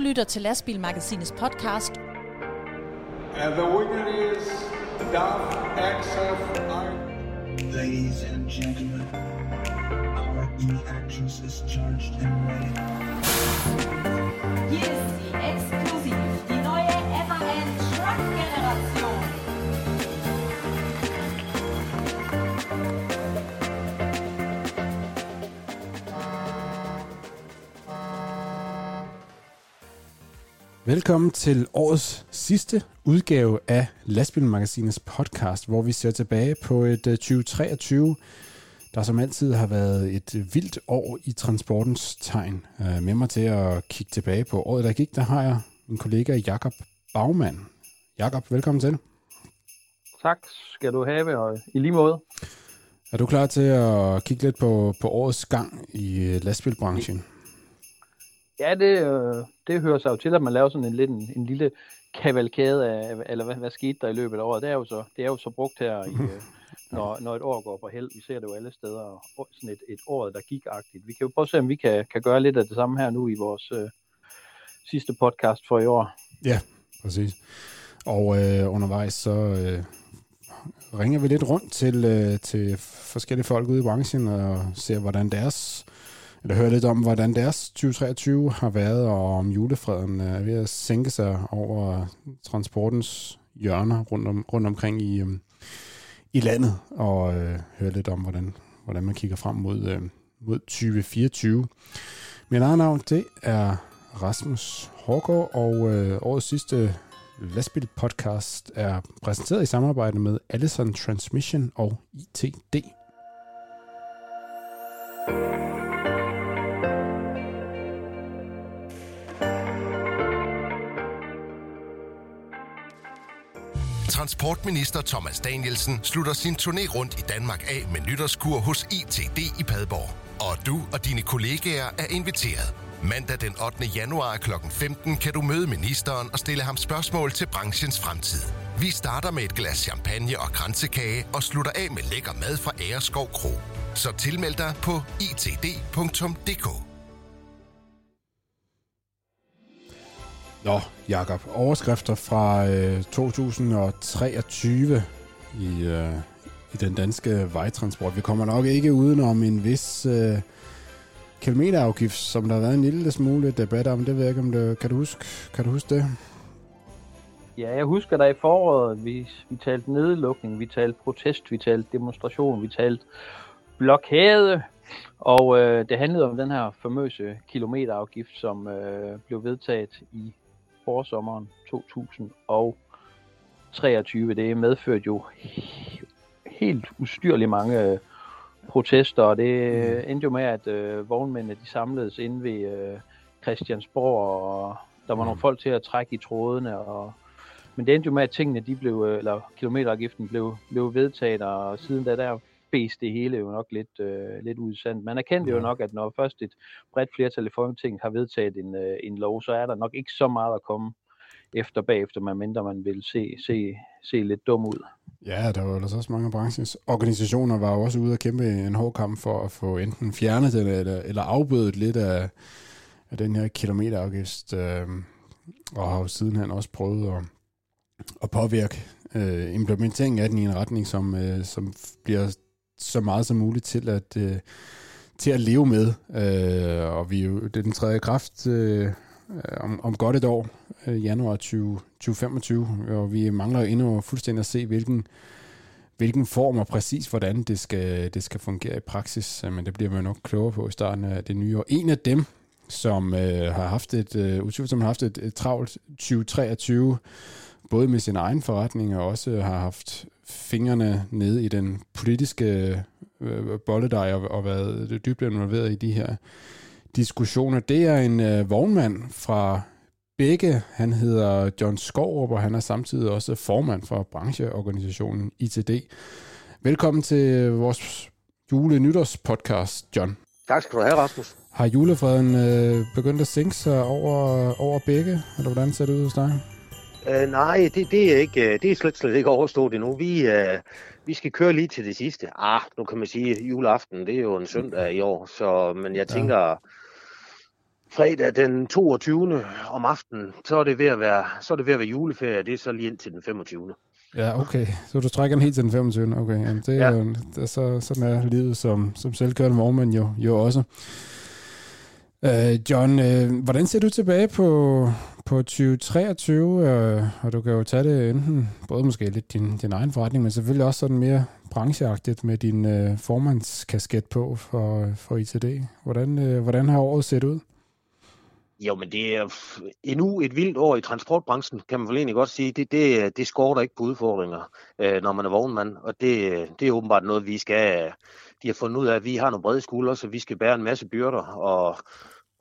lytter til Lastbilmagasinets podcast. And the winner is Daf XF9. Ladies and gentlemen, our E-Actress is charged and ready. Hier ist Velkommen til årets sidste udgave af Lastbilmagasinets podcast, hvor vi ser tilbage på et øh, 2023, der som altid har været et vildt år i transportens tegn. Øh, Med mig til at kigge tilbage på året, der gik, der har jeg min kollega Jakob Bagman. Jakob, velkommen til. Tak skal du have, og i lige måde. Er du klar til at kigge lidt på, på årets gang i øh, lastbilbranchen? Ja, det, øh, det hører sig jo til, at man laver sådan en, lidt, en, en lille kavalkade af, eller hvad, hvad skete der i løbet af året. Det er jo så, det er jo så brugt her, i, øh, når, når et år går på held. Vi ser det jo alle steder, sådan et, et år, der gik-agtigt. Vi kan jo prøve at se, om vi kan, kan gøre lidt af det samme her nu i vores øh, sidste podcast for i år. Ja, præcis. Og øh, undervejs så øh, ringer vi lidt rundt til, øh, til forskellige folk ude i branchen og ser, hvordan deres, eller høre lidt om, hvordan deres 2023 har været, og om julefreden er ved at sænke sig over transportens hjørner rundt, om, rundt omkring i, øh, i landet, og øh, høre lidt om, hvordan, hvordan man kigger frem mod, øh, mod 2024. Mit eget navn, det er Rasmus Hårgaard, og øh, årets sidste Lastbil podcast er præsenteret i samarbejde med Allison Transmission og ITD. Transportminister Thomas Danielsen slutter sin turné rundt i Danmark af med nytårskur hos ITD i Padborg. Og du og dine kollegaer er inviteret. Mandag den 8. januar kl. 15 kan du møde ministeren og stille ham spørgsmål til branchens fremtid. Vi starter med et glas champagne og kransekage og slutter af med lækker mad fra Æreskov Kro. Så tilmeld dig på itd.dk. Nå, Jakob, overskrifter fra øh, 2023 i, øh, i den danske vejtransport. Vi kommer nok ikke udenom en vis øh, kilometerafgift, som der har været en lille smule debat om. Det ved jeg ikke, om det, kan, du huske, kan du huske det? Ja, jeg husker da i foråret, vi, vi talte nedlukning, vi talte protest, vi talte demonstration, vi talte blokade, og øh, det handlede om den her famøse kilometerafgift, som øh, blev vedtaget i forsommeren 2023. Det medførte jo helt ustyrligt mange øh, protester, og det mm. endte jo med, at øh, vognmændene de samledes inde ved øh, Christiansborg, og der var mm. nogle folk til at trække i trådene, og men det endte jo med, at tingene, de blev, øh, eller kilometerafgiften blev, blev vedtaget, og siden da, der bæs det hele jo nok lidt, øh, lidt ud i sand. Man erkendte jo nok, at når først et bredt flertal i Folketinget har vedtaget en, øh, en lov, så er der nok ikke så meget at komme efter bagefter, man mindre man vil se, se, se lidt dum ud. Ja, der var ellers også mange branchens organisationer, var jo også ude at kæmpe en hård kamp for at få enten fjernet den, eller, eller afbødet lidt af, af den her kilometerafgift, øh, og har jo sidenhen også prøvet at, at påvirke øh, implementeringen af den i en retning, som, øh, som bliver så meget som muligt til at, øh, til at leve med. Øh, og vi er jo, det er den tredje kraft øh, om, om godt et år, øh, januar 20, 2025, og vi mangler endnu fuldstændig at se, hvilken, hvilken form og præcis, hvordan det skal, det skal fungere i praksis, øh, men det bliver man nok klogere på i starten af det nye år. En af dem, som øh, har haft et, øh, som har haft et, et travlt 2023, både med sin egen forretning og også har haft fingrene nede i den politiske øh, bolledej og, og været dybt involveret i de her diskussioner. Det er en øh, vognmand fra begge. Han hedder John Skorup, og han er samtidig også formand for brancheorganisationen ITD. Velkommen til vores jule-nytårspodcast, John. Tak skal du have, Rasmus. Har julefreden øh, begyndt at sænke sig over, over begge, eller hvordan ser det ud hos dig? Uh, nej, det, det, er ikke, det er slet, slet ikke overstået endnu. Vi, uh, vi skal køre lige til det sidste. Ah, nu kan man sige, juleaften, det er jo en søndag i år, så, men jeg tænker, fredag den 22. om aftenen, så er det ved at være, så er det ved at være juleferie, det er så lige ind til den 25. Ja, okay. Så du trækker den helt til den 25. Okay, jamen, det er Ja. jo, det er så, sådan er livet som, som selvkørende vognmand jo, jo også. Øh, John, øh, hvordan ser du tilbage på, på 2023? Øh, og du kan jo tage det enten, både måske lidt din, din egen forretning, men selvfølgelig også sådan mere brancheagtigt med din øh, formandskasket på for, for ITD. Hvordan, øh, hvordan har året set ud? Jo, men det er endnu et vildt år i transportbranchen, kan man vel egentlig godt sige. Det, det, det skorter ikke på udfordringer, øh, når man er vognmand, og det, det er åbenbart noget, vi skal... De har fundet ud af, at vi har nogle brede skuldre, så vi skal bære en masse byrder og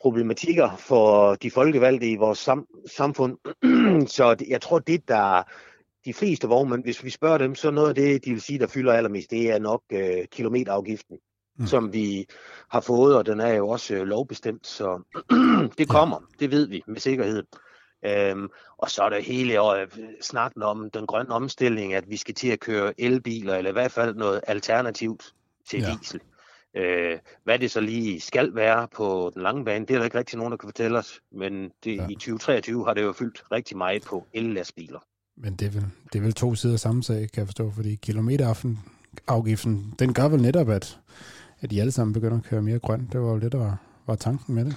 problematikker for de folkevalgte i vores sam, samfund. så jeg tror, det der de fleste vognmænd, hvis vi spørger dem, så noget af det, de vil sige, der fylder allermest, det er nok øh, kilometerafgiften, Mm. som vi har fået, og den er jo også øh, lovbestemt, så det kommer, det ved vi med sikkerhed. Øhm, og så er der hele året snakken om den grønne omstilling, at vi skal til at køre elbiler, eller i hvert fald noget alternativt til Ja. diesel. Øh, hvad det så lige skal være på den lange bane, det er der ikke rigtig nogen, der kan fortælle os, men det, Ja. ja. i 2023 har det jo fyldt rigtig meget på el-lastbiler. Men det er, vel, det er vel to sider af samme sag, kan jeg forstå, fordi kilometerafgiften, den gør vel netop, at, at de alle sammen begynder at køre mere grønt. Det var jo det, der var, var tanken med det.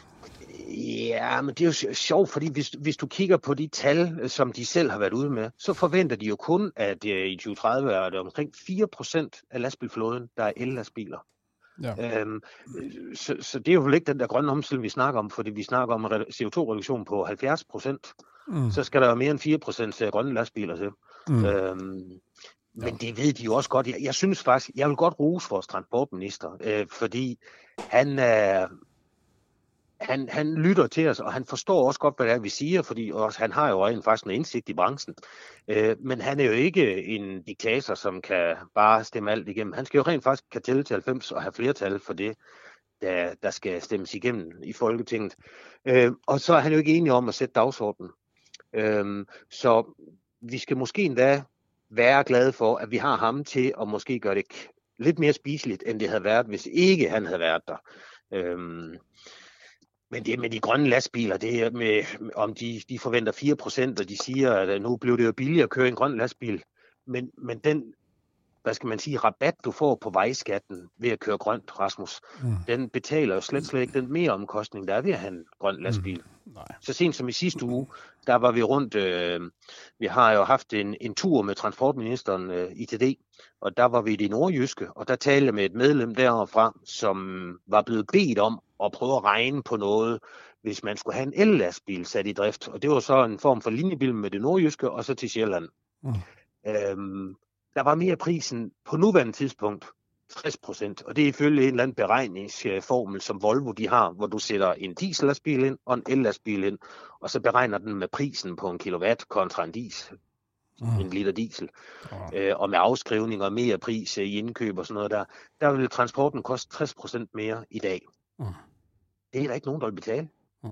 Ja, men det er jo sj- sjovt, fordi hvis, hvis du kigger på de tal, som de selv har været ude med, så forventer de jo kun, at øh, i 2030 er det omkring 4% af lastbilflåden, der er el-lastbiler. Ja. Øhm, øh, så, så det er jo vel ikke den der grønne omstilling, vi snakker om, fordi vi snakker om en re- CO2-reduktion på 70%. Mm. Så skal der jo mere end 4% grønne lastbiler til. Mm. Øhm, men det ved de jo også godt. Jeg, jeg synes faktisk, jeg vil godt rose vores transportminister, øh, fordi han, øh, han, han lytter til os, og han forstår også godt, hvad det er, vi siger, fordi også, han har jo rent faktisk en indsigt i branchen. Øh, men han er jo ikke en diktator, som kan bare stemme alt igennem. Han skal jo rent faktisk kan tælle til 90 og have flertal for det, der, der skal stemmes igennem i Folketinget. Øh, og så er han jo ikke enig om at sætte dagsordenen. Øh, så vi skal måske endda være glade for, at vi har ham til at måske gøre det lidt mere spiseligt, end det havde været, hvis ikke han havde været der. Øhm, men det med de grønne lastbiler, det er med, om de, de forventer 4%, og de siger, at nu blev det jo billigere at køre en grøn lastbil. Men, men den, hvad skal man sige, rabat, du får på vejskatten ved at køre grønt, Rasmus, Mm. den betaler jo slet, slet ikke den mere omkostning, der er ved at have en grøn lastbil. Nej. Så sent som i sidste uge, der var vi rundt, øh, vi har jo haft en, en tur med transportministeren øh, ITD, og der var vi i det nordjyske, og der talte jeg med et medlem derfra, som var blevet bedt om at prøve at regne på noget, hvis man skulle have en el-lastbil sat i drift. Og det var så en form for linjebil med det nordjyske, og så til Sjælland. Mm. Øhm, der var mere prisen på nuværende tidspunkt 60 procent, og det er ifølge en eller anden beregningsformel, som Volvo de har, hvor du sætter en diesellastbil ind og en el-lastbil ind, og så beregner den med prisen på en kilowatt kontra en diesel, Mm. en liter diesel, Åh. øh, og med afskrivning og mere pris i indkøb og sådan noget der, der vil transporten koste 60 procent mere i dag. Mm. Det er der ikke nogen, der vil betale. Mm.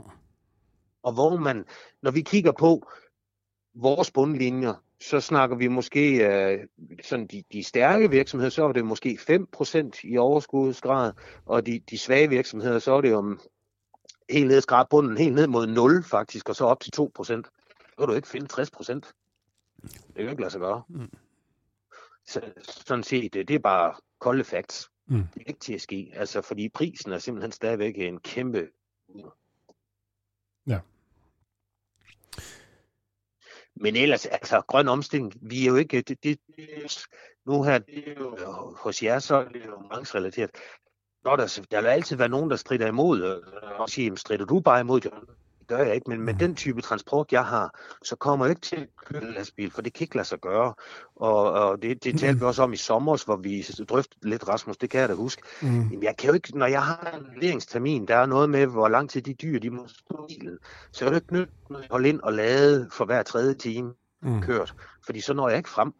Og hvor man, når vi kigger på vores bundlinjer, så snakker vi måske øh, sådan de, de stærke virksomheder, så er det måske 5% i overskudsgrad, og de, de svage virksomheder, så er det om helt ned skrab bunden, helt ned mod 0 faktisk, og så op til 2%. Så kan du ikke finde 60%. Det kan jo ikke lade sig gøre. Mm. Så, sådan set, det, det er bare kolde facts. Mm. Det er ikke til at ske, altså fordi prisen er simpelthen stadigvæk en kæmpe Ja. Men ellers, altså grøn omstilling, vi er jo ikke, det, det, det nu her, det er jo, hos jer, så er det jo markedsrelateret. Nå, der, der vil altid være nogen, der strider imod, og siger, "Jamen, strider du bare imod, John? Gør jeg ikke, men med den type transport, jeg har, så kommer jeg ikke til at køre en lastbil, for det kan ikke lade sig gøre. Og, og det, det talte vi også om i sommer, hvor vi drøftede lidt, Rasmus, det kan jeg da huske. Mm. Jamen, jeg kan jo ikke, når jeg har en leveringstermin, der er noget med, hvor lang tid de dyr, de må stå i bilen, så er det ikke nødt til at holde ind og lade for hver tredje time Mm. kørt, fordi så når jeg ikke frem.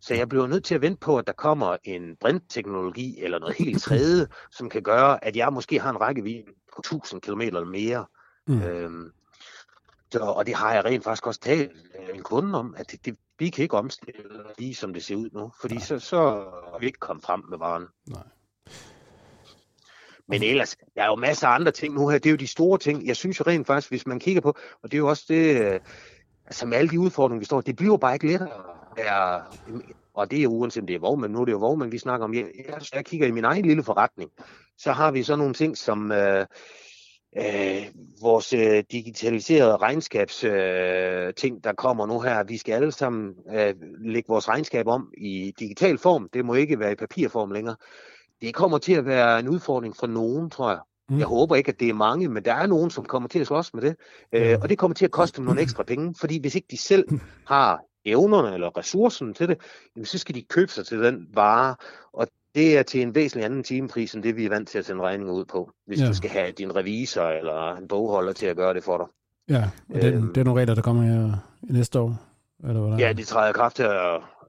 Så jeg bliver nødt til at vente på, at der kommer en brintteknologi eller noget helt tredje, som kan gøre, at jeg måske har en rækkevidde på 1000 km eller mere. Mm. Øhm, så, og det har jeg rent faktisk også talt med en kunde om, at det, det, vi kan ikke omstille lige som det ser ud nu, fordi så, så er vi ikke kommet frem med varen. Nej. Men ellers, der er jo masser af andre ting nu her. Det er jo de store ting. Jeg synes jo rent faktisk, hvis man kigger på, og det er jo også det, øh, altså med alle de udfordringer, vi står, det bliver bare ikke lettere. Er, og det er uanset om det er vognmænd, nu er det jo vognmænd, vi snakker om. Jeg, jeg, jeg kigger i min egen lille forretning, så har vi så nogle ting som øh, øh, vores øh, digitaliserede regnskabs øh, ting, der kommer nu her. Vi skal alle sammen øh, lægge vores regnskab om i digital form. Det må ikke være i papirform længere. Det kommer til at være en udfordring for nogen, tror jeg. Mm. Jeg håber ikke, at det er mange, men der er nogen, som kommer til at slås med det. Øh, og det kommer til at koste dem nogle ekstra penge, fordi hvis ikke de selv har evnerne eller ressourcerne til det, jamen, så skal de købe sig til den vare, og det er til en væsentlig anden timepris, end det vi er vant til at sende regninger ud på, hvis Ja. du skal have din revisor eller en bogholder til at gøre det for dig. Ja, og det, Øhm. det er nogle regler, der kommer her i næste år. Eller hvad Ja, det træder kraft her.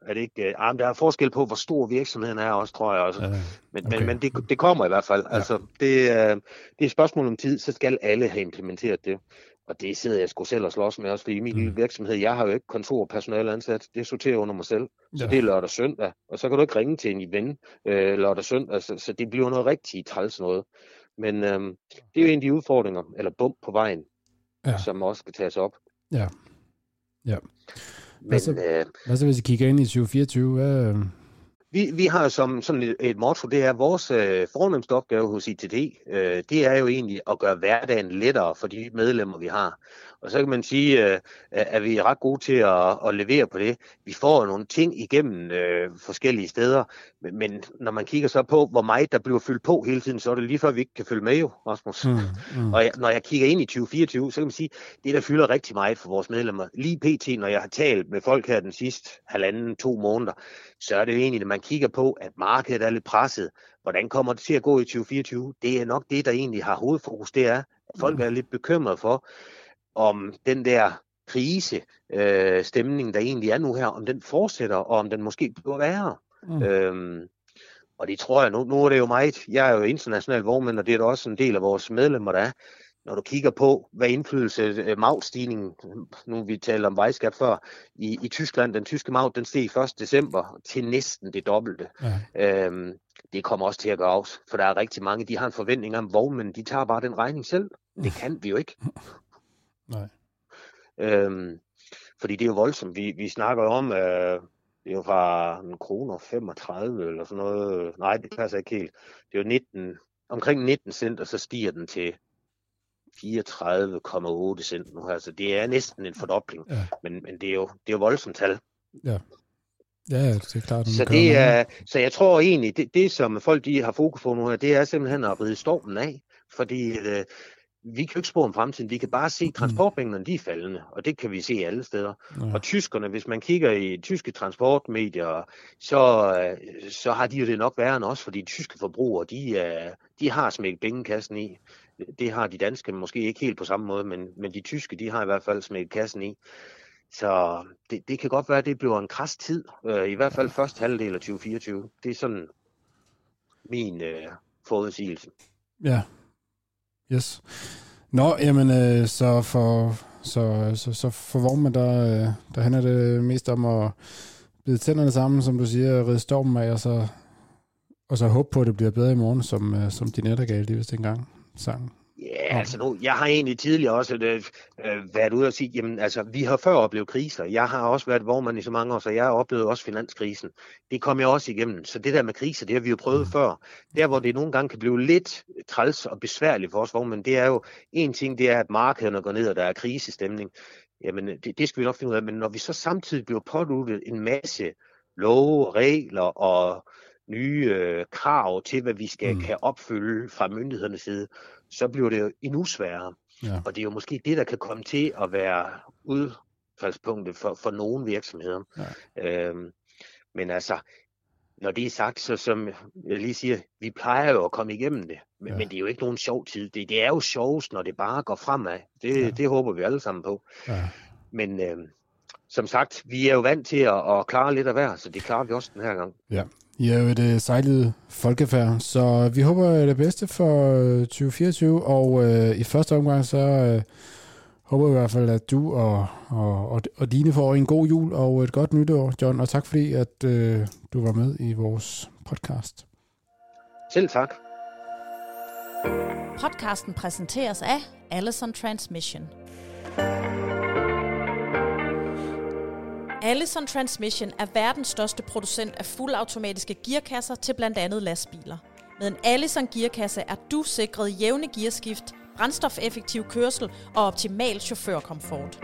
Er det ikke, ah, men der er forskel på, hvor stor virksomheden er også, tror jeg også. Ja, Men, okay. men, men det, det kommer i hvert fald. Ja. Altså, det, er, det er et spørgsmål om tid, så skal alle have implementeret det. Og det sidder jeg sgu selv og slås med også, fordi i min Mm. lille virksomhed, jeg har jo ikke kontorpersonale ansat. Det sorterer under mig selv. Så Ja. det er lørdag og søndag. Og så kan du ikke ringe til en ven øh, lørdag og søndag. Så, så det bliver noget rigtig træls noget. Men øhm, det er jo en af de udfordringer, eller bump på vejen, Ja. som også skal tages op. Ja. Ja. Hvad Men så? øh, Hvad så, hvis I kigger ind i 2024? Hvad, øh, vi, vi har som sådan et, et motto, det er vores øh, fornemmeste opgave hos ITD, øh, det er jo egentlig at gøre hverdagen lettere for de medlemmer, vi har. Og så kan man sige, øh, at vi er ret gode til at, at levere på det. Vi får nogle ting igennem øh, forskellige steder, men, men når man kigger så på, hvor meget der bliver fyldt på hele tiden, så er det lige før, vi ikke kan følge med jo, Rasmus. mm, mm, Og jeg, når jeg kigger ind i 2024, så kan man sige, det der fylder rigtig meget for vores medlemmer. Lige pt, når jeg har talt med folk her den sidste halvanden, to måneder, så er det jo egentlig, når man kigger på, at markedet er lidt presset. Hvordan kommer det til at gå i 2024? Det er nok det, der egentlig har hovedfokus, det er, at folk er lidt bekymrede for, om den der krise, øh, stemning, der egentlig er nu her, om den fortsætter, og om den måske bliver værre. Mm. Øhm, og det tror jeg, nu, nu er det jo meget, jeg er jo international vognmand, og det er da også en del af vores medlemmer, der er. Når du kigger på, hvad indflydelse øh, magstigningen, nu vi talte om vejskat før, i, i Tyskland, den tyske mag, den steg 1. december til næsten det dobbelte. ja. Øhm, det kommer også til at gøre af, for der er rigtig mange, de har en forventning om, vognmænd, de tager bare den regning selv. Det kan vi jo ikke. Nej. Øhm, fordi det er jo voldsomt. Vi, vi snakker om, øh, det er jo fra en kroner 35 eller sådan noget. Nej, det passer ikke helt. Det er jo 19, omkring 19 cent, og så stiger den til 34,8 cent nu her. Så det er næsten en fordobling. Ja. Men, men det er jo, det er jo voldsomt tal. Ja, ja, det er klart. Så, det er, så jeg tror egentlig, det, det som folk de har fokus på nu her, det er simpelthen at ride stormen af. Fordi øh, vi kan ikke spå om fremtiden. Vi kan bare se, at transportmængderne de er faldende, og det kan vi se alle steder. Ja. Og tyskerne, hvis man kigger i tyske transportmedier, så, øh, så har de jo det nok værre end os, fordi de tyske forbrugere, de, er, de har smækket pengekassen i. Det har de danske måske ikke helt på samme måde, men, men de tyske, de har i hvert fald smækket kassen i. Så det, det kan godt være, at det bliver en kras tid, øh, i hvert fald første halvdel af 2024. Det er sådan min øh, forudsigelse. Ja. Yes. Nå, jamen, øh, så for, så, så, så for vognmænd, der, øh, der handler det mest om at bide tænderne sammen, som du siger, ride stormen af, og så, og så håbe på, at det bliver bedre i morgen, som, øh, som de netter gav lige vist engang sang. Ja, altså nu, jeg har egentlig tidligere også øh, øh, været ude og sige, jamen altså, vi har før oplevet kriser. Jeg har også været vognmand i så mange år, så jeg har oplevet også finanskrisen. Det kom jeg også igennem. Så det der med kriser, det har vi jo prøvet mm. før. Der, hvor det nogle gange kan blive lidt træls og besværligt for os vognmænd, det er jo, en ting, det er, at markederne går ned, og der er krisestemning. Jamen, det, det skal vi nok finde ud af. Men når vi så samtidig bliver påduttet en masse love, regler og nye øh, krav til, hvad vi skal mm. kan opfylde fra myndighedernes side, så bliver det jo endnu sværere. Ja. Og det er jo måske det, der kan komme til at være udfaldspunktet for, for nogle virksomheder. Ja. Øhm, men altså, når det er sagt, så som jeg lige siger, vi plejer jo at komme igennem det. Men, Ja. men det er jo ikke nogen sjov tid. Det, det er jo sjovest, når det bare går fremad. Det, Ja. det håber vi alle sammen på. Ja. Men øhm, som sagt, vi er jo vant til at, at klare lidt af hver, så det klarer vi også den her gang. Ja. I er jo et øh, sejlet folkefærd, så vi håber øh, det bedste for øh, 2024, og øh, i første omgang så øh, håber vi i hvert fald, at du og, og, og, og dine får en god jul og et godt nytår, John, og tak fordi, at øh, du var med i vores podcast. Selv tak. Podcasten præsenteres af Allison Transmission. Allison Transmission er verdens største producent af fuldautomatiske gearkasser til blandt andet lastbiler. Med en Allison gearkasse er du sikret jævne gearskift, brændstofeffektiv kørsel og optimal chaufførkomfort.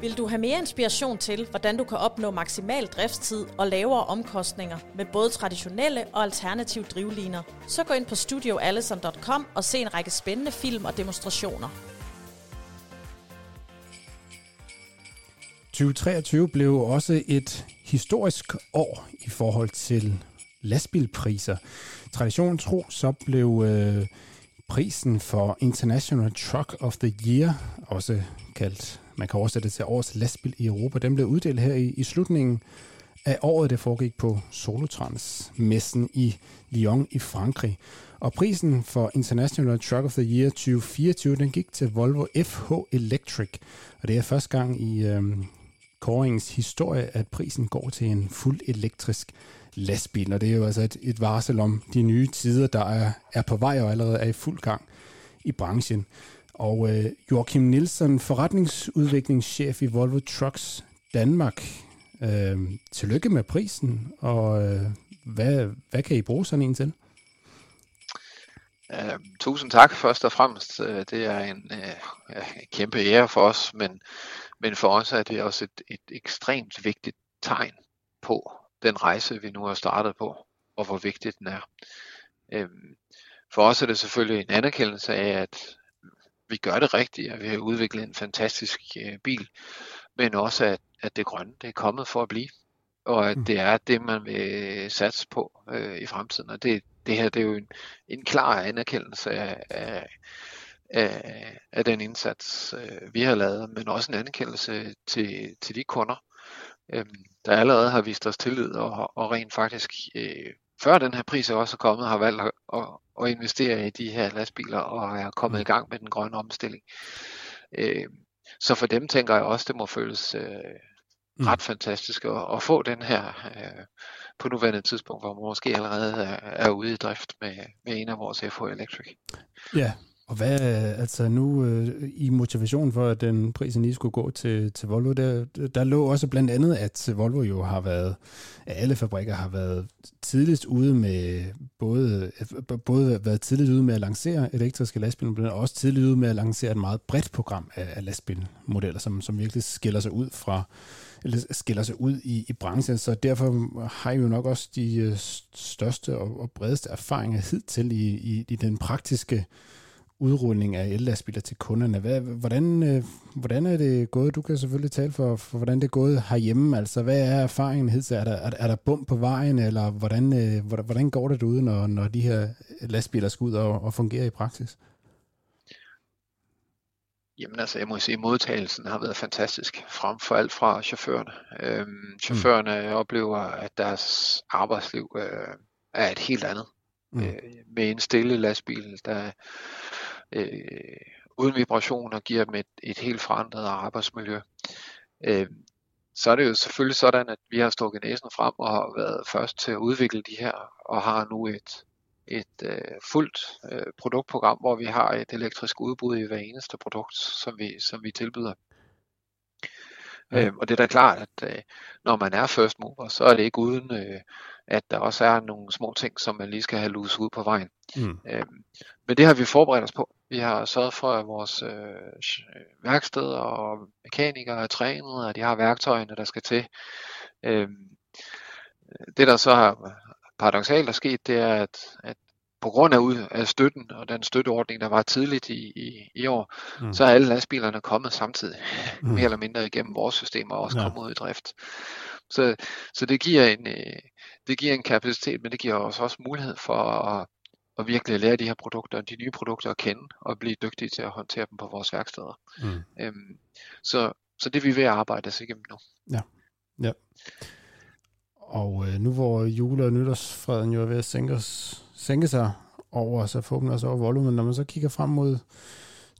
Vil du have mere inspiration til, hvordan du kan opnå maksimal driftstid og lavere omkostninger med både traditionelle og alternative drivliner, så gå ind på studioallison.com og se en række spændende film og demonstrationer. 2023 blev også et historisk år i forhold til lastbilpriser. Traditionen tro, så blev øh, prisen for International Truck of the Year, også kaldt, man kan oversætte det til årets lastbil i Europa, den blev uddelt her i, i slutningen af året, det foregik på Solotrans-messen i Lyon i Frankrig. Og prisen for International Truck of the Year 2024, den gik til Volvo FH Electric. Og det er første gang i øhm, kåringens historie, at prisen går til en fuld elektrisk lastbil. Og det er jo altså et, et varsel om de nye tider, der er, er på vej og allerede er i fuld gang i branchen. Og øh, Joachim Nielsen, forretningsudviklingschef i Volvo Trucks Danmark. Øh, tillykke med prisen, og øh, hvad, hvad kan I bruge sådan en til? Uh, tusind tak først og fremmest. Uh, det er en uh, kæmpe ære for os, men, men for os er det også et, et ekstremt vigtigt tegn på den rejse, vi nu har startet på, og hvor vigtig den er. Uh, for os er det selvfølgelig en anerkendelse af, at vi gør det rigtigt, at vi har udviklet en fantastisk uh, bil, men også at, at det grønne det er kommet for at blive, og at det er det, man vil satse på uh, i fremtiden. Og det, det her det er jo en, en klar anerkendelse af, af, af, af den indsats, øh, vi har lavet, men også en anerkendelse til, til de kunder, øh, der allerede har vist os tillid og, og rent faktisk, øh, før den her pris også er kommet, har valgt at, at, at investere i de her lastbiler og er kommet i gang med den grønne omstilling. Øh, så for dem tænker jeg også, det må føles øh, ret fantastisk at, at få den her øh, på nuværende tidspunkt, hvor man måske allerede er, er ude i drift med, med en af vores FH Electric. Ja, og hvad øh, altså nu øh, i motivation for, at den prisen lige skulle gå til, til Volvo, der, der lå også blandt andet, at Volvo jo har været, at alle fabrikker har været tidligst ude med, både, både været tidligt ude med at lancere elektriske lastbiler, men også tidligt ude med at lancere et meget bredt program af, af lastbilmodeller, som, som virkelig skiller sig ud fra, eller skiller sig ud i, i branchen, så derfor har I jo nok også de øh, største og, og bredeste erfaringer hidtil i, i, i den praktiske udrulning af ellastbiler til kunderne. Hvad, hvordan, øh, hvordan er det gået? Du kan selvfølgelig tale for, for, hvordan det er gået herhjemme. Altså, hvad er erfaringen hidtil? Er der, er, er der bum på vejen, eller hvordan, øh, hvordan går det derude, når, når de her lastbiler skal ud og, og fungere i praksis? Jamen altså, jeg må sige, at modtagelsen har været fantastisk, frem for alt fra chaufførerne. Øhm, chaufførerne mm. oplever, at deres arbejdsliv øh, er et helt andet. Mm. Øh, med en stille lastbil, der øh, uden vibrationer giver dem et, et helt forandret arbejdsmiljø. Øh, så er det jo selvfølgelig sådan, at vi har stukket næsen frem og har været først til at udvikle de her, og har nu et, et øh, fuldt øh, produktprogram, hvor vi har et elektrisk udbud i hver eneste produkt, som vi, som vi tilbyder. Ja. Øhm, og det er da klart, at øh, når man er first mover, så er det ikke uden, øh, at der også er nogle små ting, som man lige skal have luset ud på vejen. Mm. Øhm, men det har vi forberedt os på. Vi har sørget for, at vores øh, værksteder og mekanikere er trænet, og de har værktøjerne, der skal til. Øhm, det der så har paradoxalt er sket, det er, at, at på grund af, ud, af støtten og den støtteordning, der var tidligt i, i, i år, mm. så er alle lastbilerne kommet samtidig, mm. mere eller mindre igennem vores systemer og også ja. kommet ud i drift. Så, så det, giver en, øh, det giver en kapacitet, men det giver os også mulighed for at, at virkelig lære de her produkter, de nye produkter at kende, og blive dygtige til at håndtere dem på vores værksteder. Mm. Øhm, så, så det er vi ved at arbejde os igennem nu. Ja, ja. Og øh, nu hvor jule- og nytårsfreden jo er ved at sænke, sænke sig over, så forhåbentlig også over volumen, når man så kigger frem mod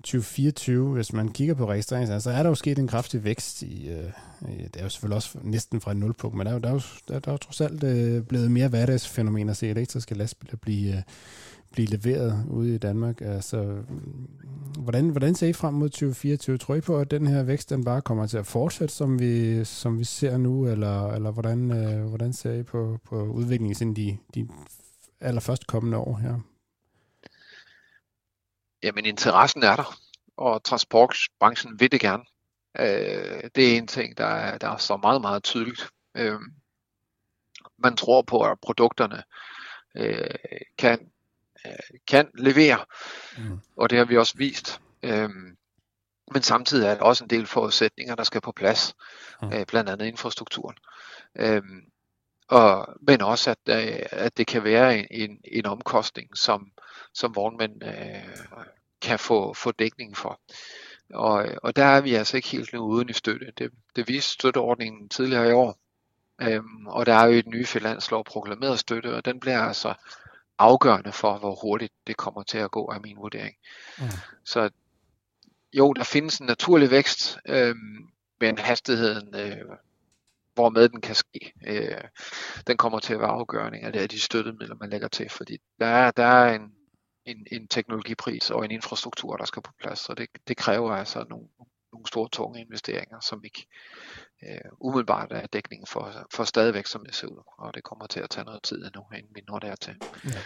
2024, hvis man kigger på registreringen, så er der jo sket en kraftig vækst i, øh, det er jo selvfølgelig også næsten fra et nulpunkt, men der er jo, der er jo, der, der er jo trods alt øh, blevet mere hverdagsfænomen at se elektriske lastbiler blive, øh, blive leveret ude i Danmark. Altså, hvordan, hvordan ser I frem mod 2024? Tror I på, at den her vækst den bare kommer til at fortsætte, som vi, som vi ser nu, eller, eller hvordan, øh, hvordan ser I på, på udviklingen i de, de allerførst kommende år her? Jamen interessen er der, og transportbranchen vil det gerne. Øh, det er en ting, der er, der er så meget, meget tydeligt. Øh, man tror på, at produkterne øh, kan, øh, kan levere, mm. og det har vi også vist. Øh, men samtidig er der også en del forudsætninger, der skal på plads, mm. øh, blandt andet infrastrukturen. Øh, og, men også, at, øh, at det kan være en, en, en omkostning, som, som vognmænd øh, kan få, få dækning for. Og, og der er vi altså ikke helt nu uden i støtte. Det, det viste støtteordningen tidligere i år, øhm, og der er jo et nye finanslov proklameret støtte, og den bliver altså afgørende for, hvor hurtigt det kommer til at gå, af min vurdering. Mm. Så jo, der findes en naturlig vækst, øhm, men hastigheden, øh, hvormed den kan ske, øh, den kommer til at være afgørende af de støttemidler, man lægger til, fordi der er, der er en, en, en teknologipris og en infrastruktur, der skal på plads, og det, det kræver altså nogle, nogle store, tunge investeringer, som ikke øh, umiddelbart er dækning for, for stadigvæk, som det ser ud, og det kommer til at tage noget tid endnu, inden vi når dertil. Ja.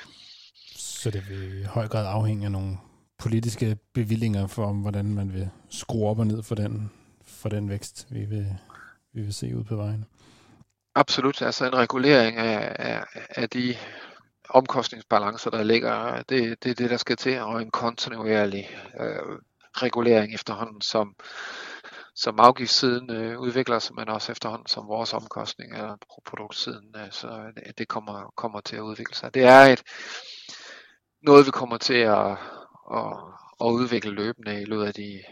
Så det vil i høj grad afhænge af nogle politiske bevillinger for, hvordan man vil skrue op og ned for den, for den vækst, vi vil, vi vil se ud på vejen. Absolut, altså en regulering af, af, af de omkostningsbalancer, der ligger, det, det er det, der skal til, og en kontinuerlig øh, regulering efterhånden, som, som afgiftssiden øh, udvikler sig, men også efterhånden som vores omkostninger på produktsiden, øh, så det, det kommer, kommer til at udvikle sig. Det er et noget, vi kommer til at, at, at udvikle løbende i løbet af de,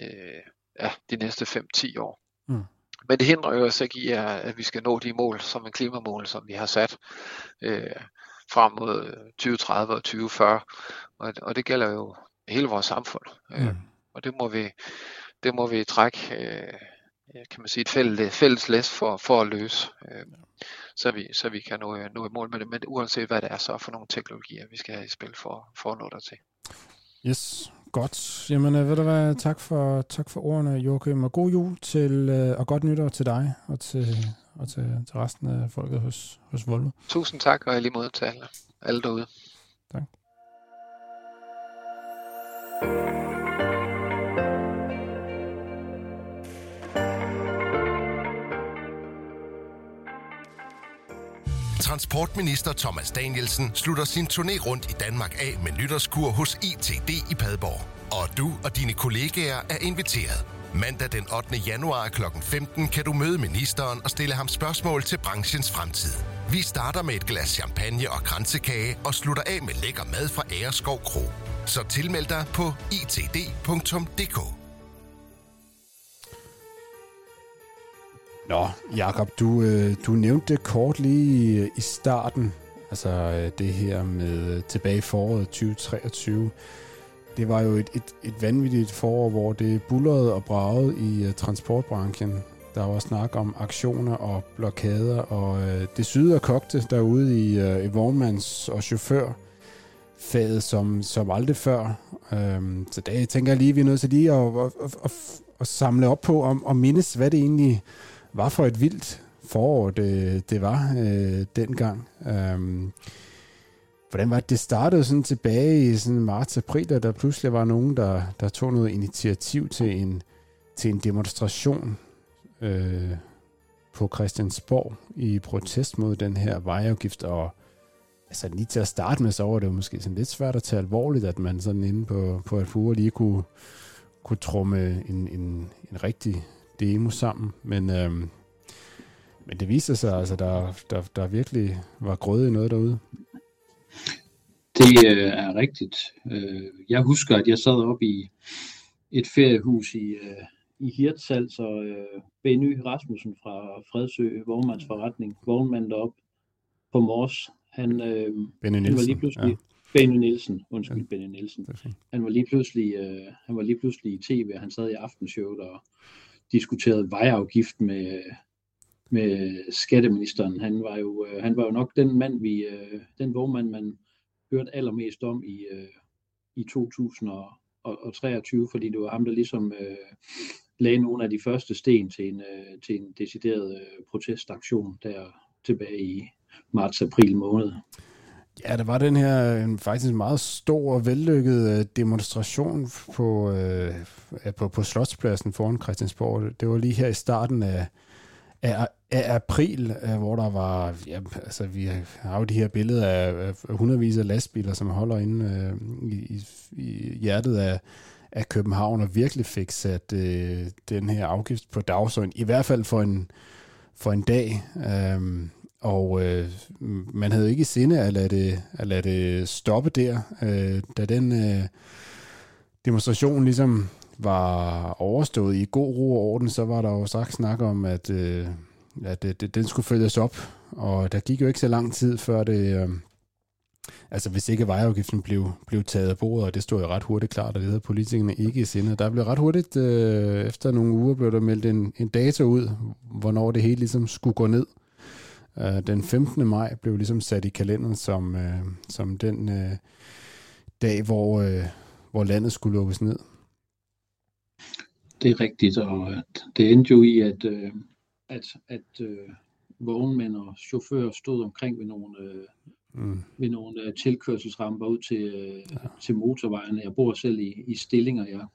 øh, ja, de næste 5-10 år. Mm. Men det hindrer jo os ikke i, at vi skal nå de mål som en klimamål, som vi har sat øh, frem mod 2030 og 2040. Og, og det gælder jo hele vores samfund. Øh, mm. Øh, og det må vi, det må vi trække øh, kan man sige, et fælles, fælles læs for, for at løse, øh, så, vi, så vi kan nå, nå i mål med det. Men uanset hvad det er så for nogle teknologier, vi skal have i spil for, for at nå der til. Yes, godt. Jamen, øh, ved du hvad, tak for, tak for ordene, Joachim, og god jul til, øh, og godt nytår til dig og til, og til, til resten af folket hos, hos Volvo. Tusind tak, og lige måde til alle, alle derude. Tak. Transportminister Thomas Danielsen slutter sin turné rundt i Danmark af med nytårskur hos ITD i Padborg. Og du og dine kollegaer er inviteret. Mandag den 8. januar kl. 15 kan du møde ministeren og stille ham spørgsmål til branchens fremtid. Vi starter med et glas champagne og kransekage og slutter af med lækker mad fra Æreskov Kro. Så tilmeld dig på itd.dk. Nå, Jakob, du, øh, du nævnte kort lige i starten, altså øh, det her med øh, tilbage i foråret 2023. Det var jo et, et, et vanvittigt forår, hvor det bullerede og bragede i uh, transportbranchen. Der var snak om aktioner og blokader, og uh, det syede og kogte derude i, uh, i vognmands- og chaufførfaget som, som aldrig før. Uh, så der tænker jeg lige, at vi er nødt til lige at, at, at, at, at samle op på og, og mindes, hvad det egentlig var for et vildt forår, det, det var uh, dengang. Uh, Hvordan var det, det startede sådan tilbage i sådan marts-april, da der pludselig var nogen, der, der tog noget initiativ til en, til en demonstration øh, på Christiansborg i protest mod den her vejafgift, og altså lige til at starte med, så var det jo måske sådan lidt svært at tage alvorligt, at man sådan inde på, på et uger lige kunne, kunne trumme en, en, en rigtig demo sammen, men, øh, men det viste sig altså, der, der, der virkelig var grøde i noget derude. Det øh, er rigtigt. Øh, jeg husker, at jeg sad op i et feriehus i, øh, i Hirtshals, og øh, Benny Rasmussen fra Fredsø Vognmandsforretning, vognmand op på Mors, han, øh, Benny han var lige pludselig, ja. Benny Nielsen, undskyld, Benny Nielsen. Han var lige pludselig, øh, han var lige pludselig i tv, og han sad i aftenshowet og diskuterede vejafgift med, med skatteministeren. Han var jo, øh, han var jo nok den mand, vi, øh, den vognmand, man hørte allermest om i, øh, i 2023, fordi det var ham, der ligesom øh, lagde nogle af de første sten til en, øh, til en decideret øh, protestaktion der tilbage i marts-april måned. Ja, der var den her en, faktisk en meget stor og vellykket øh, demonstration på, øh, på, på Slotspladsen foran Christiansborg. Det var lige her i starten af, af, af april, øh, hvor der var, ja, altså vi har jo de her billeder af, af hundredvis af lastbiler, som holder inde øh, i, i hjertet af, af København og virkelig fik sat øh, den her afgift på dagsordenen, i hvert fald for en, for en dag. Øh, og øh, man havde ikke i sinde at lade det, at lade det stoppe der, øh, da den øh, demonstration ligesom var overstået i god ro og orden, så var der jo sagt snak om, at, øh, at det, den skulle følges op. Og der gik jo ikke så lang tid før det... Øh, altså hvis ikke vejafgiften blev, blev taget af bordet, og det stod jo ret hurtigt klart, og det havde politikerne ikke i sinde. Der blev ret hurtigt, øh, efter nogle uger, blev der meldt en, en dato ud, hvornår det hele ligesom skulle gå ned. Øh, den 15. maj blev ligesom sat i kalenderen som, øh, som den øh, dag, hvor, øh, hvor landet skulle lukkes ned. Det er rigtigt, og øh, det endte jo i, at, øh, at, at øh, vognmænd og chauffører stod omkring ved nogle, øh, mm. ved nogle øh, tilkørselsramper ud til, øh, ja. til motorvejene. Jeg bor selv i, i stillinger. Jeg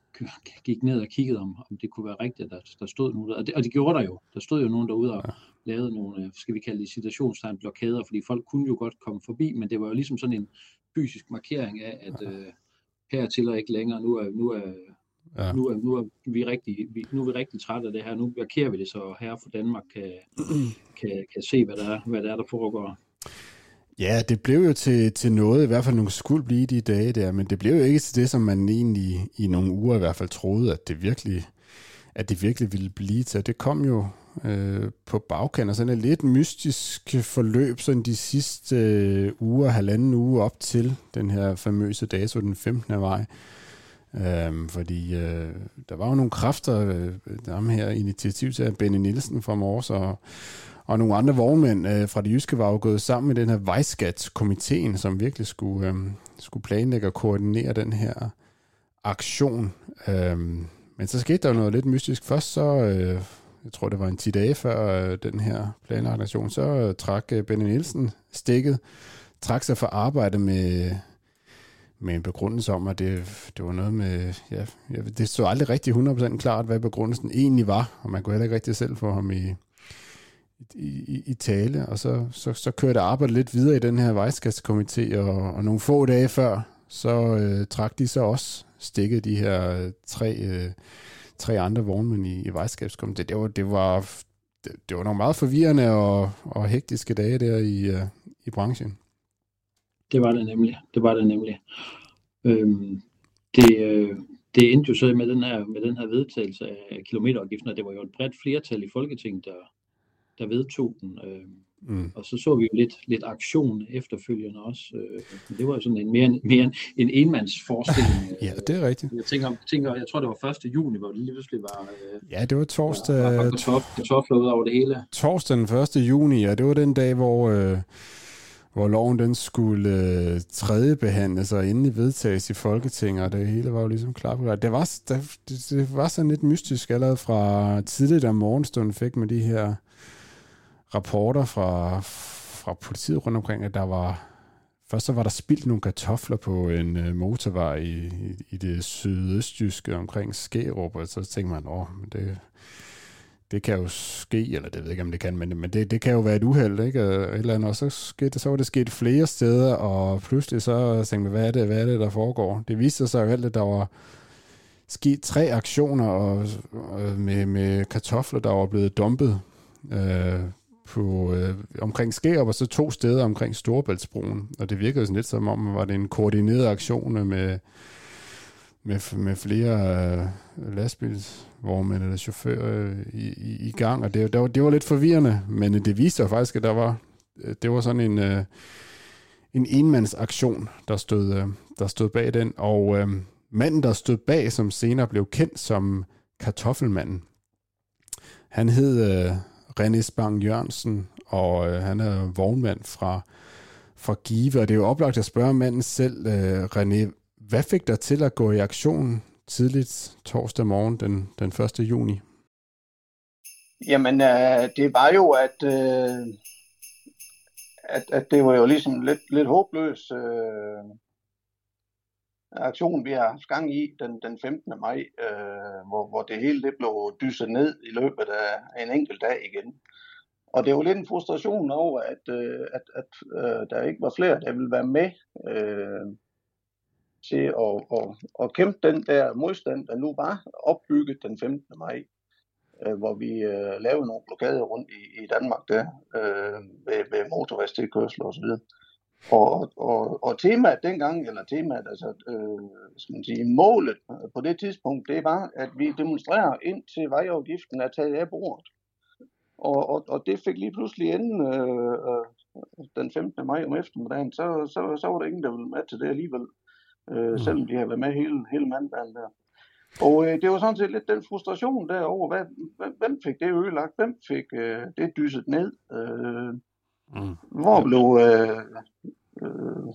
gik ned og kiggede, om, om det kunne være rigtigt, at der, der stod nogen der. Og det, og det gjorde der jo. Der stod jo nogen derude og ja. lavede nogle, øh, skal vi kalde det citationstegn, blokader, fordi folk kunne jo godt komme forbi, men det var jo ligesom sådan en fysisk markering af, at ja. øh, hertil og ikke længere, nu er, nu er Ja. Nu, er, nu, er vi rigtig, vi, nu er vi rigtig trætte af det her. Nu markerer vi det, så her for Danmark kan, kan, kan se, hvad der, er, hvad der er, der foregår. Ja, det blev jo til, til noget, i hvert fald nogle skulle blive de dage der, men det blev jo ikke til det, som man egentlig i nogle uger i hvert fald troede, at det virkelig, at det virkelig ville blive til. Det kom jo øh, på bagkant, og sådan et lidt mystisk forløb, sådan de sidste øh, uger, halvanden uge op til den her famøse dato den 15. maj. Øhm, fordi øh, der var jo nogle kræfter, øh, der her initiativ til Benny Nielsen fra Mors og, og nogle andre vognmænd øh, fra det jyske var jo gået sammen med den her vejskatskomiteen, som virkelig skulle, øh, skulle planlægge og koordinere den her aktion. Øh, men så skete der jo noget lidt mystisk. Først så, øh, jeg tror det var en 10 dage før øh, den her planlagte aktion, så øh, trak øh, Benny Nielsen stikket, trak sig for arbejde med med en begrundelse om, at det, det var noget med, ja, det stod aldrig rigtig 100% klart, hvad begrundelsen egentlig var, og man kunne heller ikke rigtig selv få ham i, i, i tale, og så, så, så kørte arbejdet lidt videre i den her vejskastskomité, og, og nogle få dage før, så øh, trak de så også stikket de her øh, tre, øh, tre andre vognmænd i, i vejskabskomitéen. Det var, det var, det, det var nogle meget forvirrende og, og hektiske dage der i, øh, i branchen. Det var det nemlig. Det var det nemlig. Øhm, det, øh, det endte jo så med den her, med den her vedtagelse af kilometerafgiften, og det var jo et bredt flertal i Folketinget, der, der vedtog den. Øh, mm. Og så så vi jo lidt, lidt aktion efterfølgende også. Øh, men det var jo sådan en mere, mere en, en enmandsforestilling. ja, det er rigtigt. Jeg tænker, tænker, jeg tror det var 1. juni, hvor det lige pludselig var... Øh, ja, det var torsdag... Var, var kartofler ud over det hele. Torsdag den 1. juni, ja, det var den dag, hvor... Øh, hvor loven den skulle øh, tredje behandles og endelig vedtages i Folketinget, og det hele var jo ligesom klar Det var, det, det var sådan lidt mystisk allerede fra tidligt om morgenstunden fik man de her rapporter fra, fra politiet rundt omkring, at der var først så var der spildt nogle kartofler på en øh, motorvej i, i, i det sydøstjyske omkring Skærup, og så tænkte man, åh, det, det kan jo ske, eller det ved jeg ikke, om det kan, men, men det, det kan jo være et uheld, ikke? Et eller andet, og så, skete, så var det sket flere steder, og pludselig så tænkte man, hvad er det, hvad er det, der foregår? Det viste sig jo alt, at der var sket tre aktioner og, og med, med kartofler, der var blevet dumpet øh, på, øh, omkring Skærup, og så to steder omkring Storebæltsbroen. Og det virkede sådan lidt som om, var det en koordineret aktion med, med, med flere øh, vognmænd eller chauffører øh, i, i, i gang, og det, det, var, det var lidt forvirrende, men det viste sig faktisk, at der var, øh, det var sådan en, øh, en enmandsaktion, der stod, øh, der stod bag den, og øh, manden, der stod bag, som senere blev kendt som kartoffelmanden, han hed øh, René Spang Jørgensen, og øh, han er vognmand fra, fra Give, og det er jo oplagt at spørge manden selv, øh, René, hvad fik dig til at gå i aktion? Tidligt torsdag morgen den, den 1. juni? Jamen, øh, det var jo, at, øh, at, at det var jo ligesom lidt, lidt håbløs øh, aktion, vi har haft gang i den, den 15. maj, øh, hvor, hvor det hele det blev dysset ned i løbet af en enkelt dag igen. Og det var lidt en frustration over, at, øh, at, at øh, der ikke var flere, der ville være med øh, til at, at, at kæmpe den der modstand, der nu var opbygget den 15. maj øh, hvor vi øh, lavede nogle blokader rundt i, i Danmark der, øh, ved, ved motorvejstilkørsel og så videre. Og, og, og temaet dengang, eller temaet, altså, øh, skal man sige, målet på det tidspunkt, det var, at vi demonstrerer ind til vejafgiften er taget af bordet. Og, og, og det fik lige pludselig inden øh, øh, den 15. maj om eftermiddagen, så, så, så var der ingen, der ville med til det alligevel. Øh, mm. Selvom de havde været med hele, hele mandagen der. Og øh, det var sådan set lidt den frustration derover, hvad, hvem fik det ødelagt, hvem fik øh, det dysset ned, øh, mm. hvor blev... Øh, øh,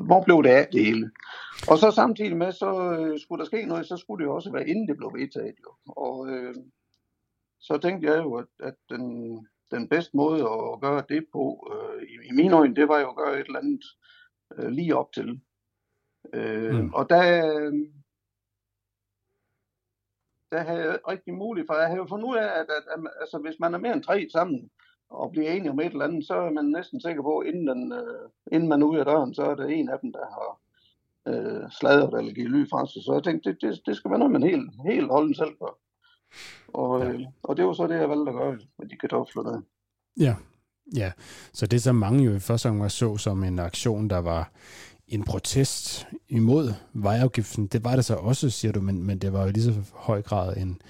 hvor blev det af det hele? Og så samtidig med, så øh, skulle der ske noget, så skulle det jo også være inden det blev vedtaget. Jo. Og øh, så tænkte jeg jo, at, at den, den bedste måde at gøre det på, øh, i, i mine øjne, det var jo at gøre et eller andet øh, lige op til. Øh, mm. Og der, der havde jeg rigtig muligt, for jeg havde jo fundet ud af, at, at, at, altså, hvis man er mere end tre sammen, og bliver enige om et eller andet, så er man næsten sikker på, inden, den, øh, inden man er ude af døren, så er der en af dem, der har øh, sladret eller givet lyd fra sig. Så jeg tænkte, det, det, det skal være noget, man helt, helt holden selv gør. Og, øh, og det var så det, jeg valgte at gøre med de kartofler der. Ja, ja. Så det, som mange jo i første gang var så som en aktion, der var en protest imod vejafgiften. Det var det så også, siger du, men, men det var jo lige så høj grad en,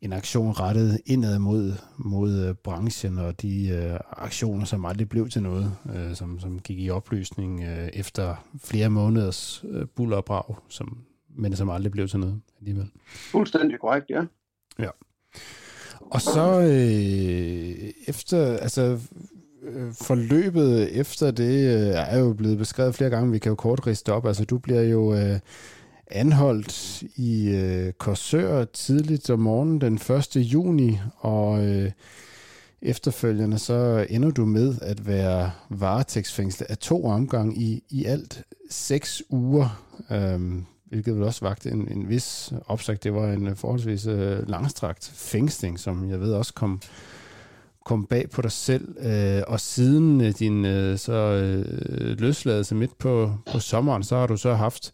en aktion rettet indad mod, mod øh, branchen og de øh, aktioner, som aldrig blev til noget, øh, som, som gik i opløsning øh, efter flere måneders øh, bullerbrag, som, men som aldrig blev til noget alligevel. Fuldstændig korrekt, ja. Ja. Og så øh, efter, altså Øh, forløbet efter det øh, er jo blevet beskrevet flere gange. Vi kan jo kort riste op. Altså, du bliver jo øh, anholdt i øh, Korsør tidligt om morgenen den 1. juni, og øh, efterfølgende så ender du med at være varetægtsfængslet af to omgang i, i alt seks uger. Øhm, hvilket vel også vagte en, en vis opsagt. Det var en forholdsvis øh, langstrakt fængsling, som jeg ved også kom kom bag på dig selv, øh, og siden øh, din øh, så øh, løsladelse midt på, på sommeren, så har du så haft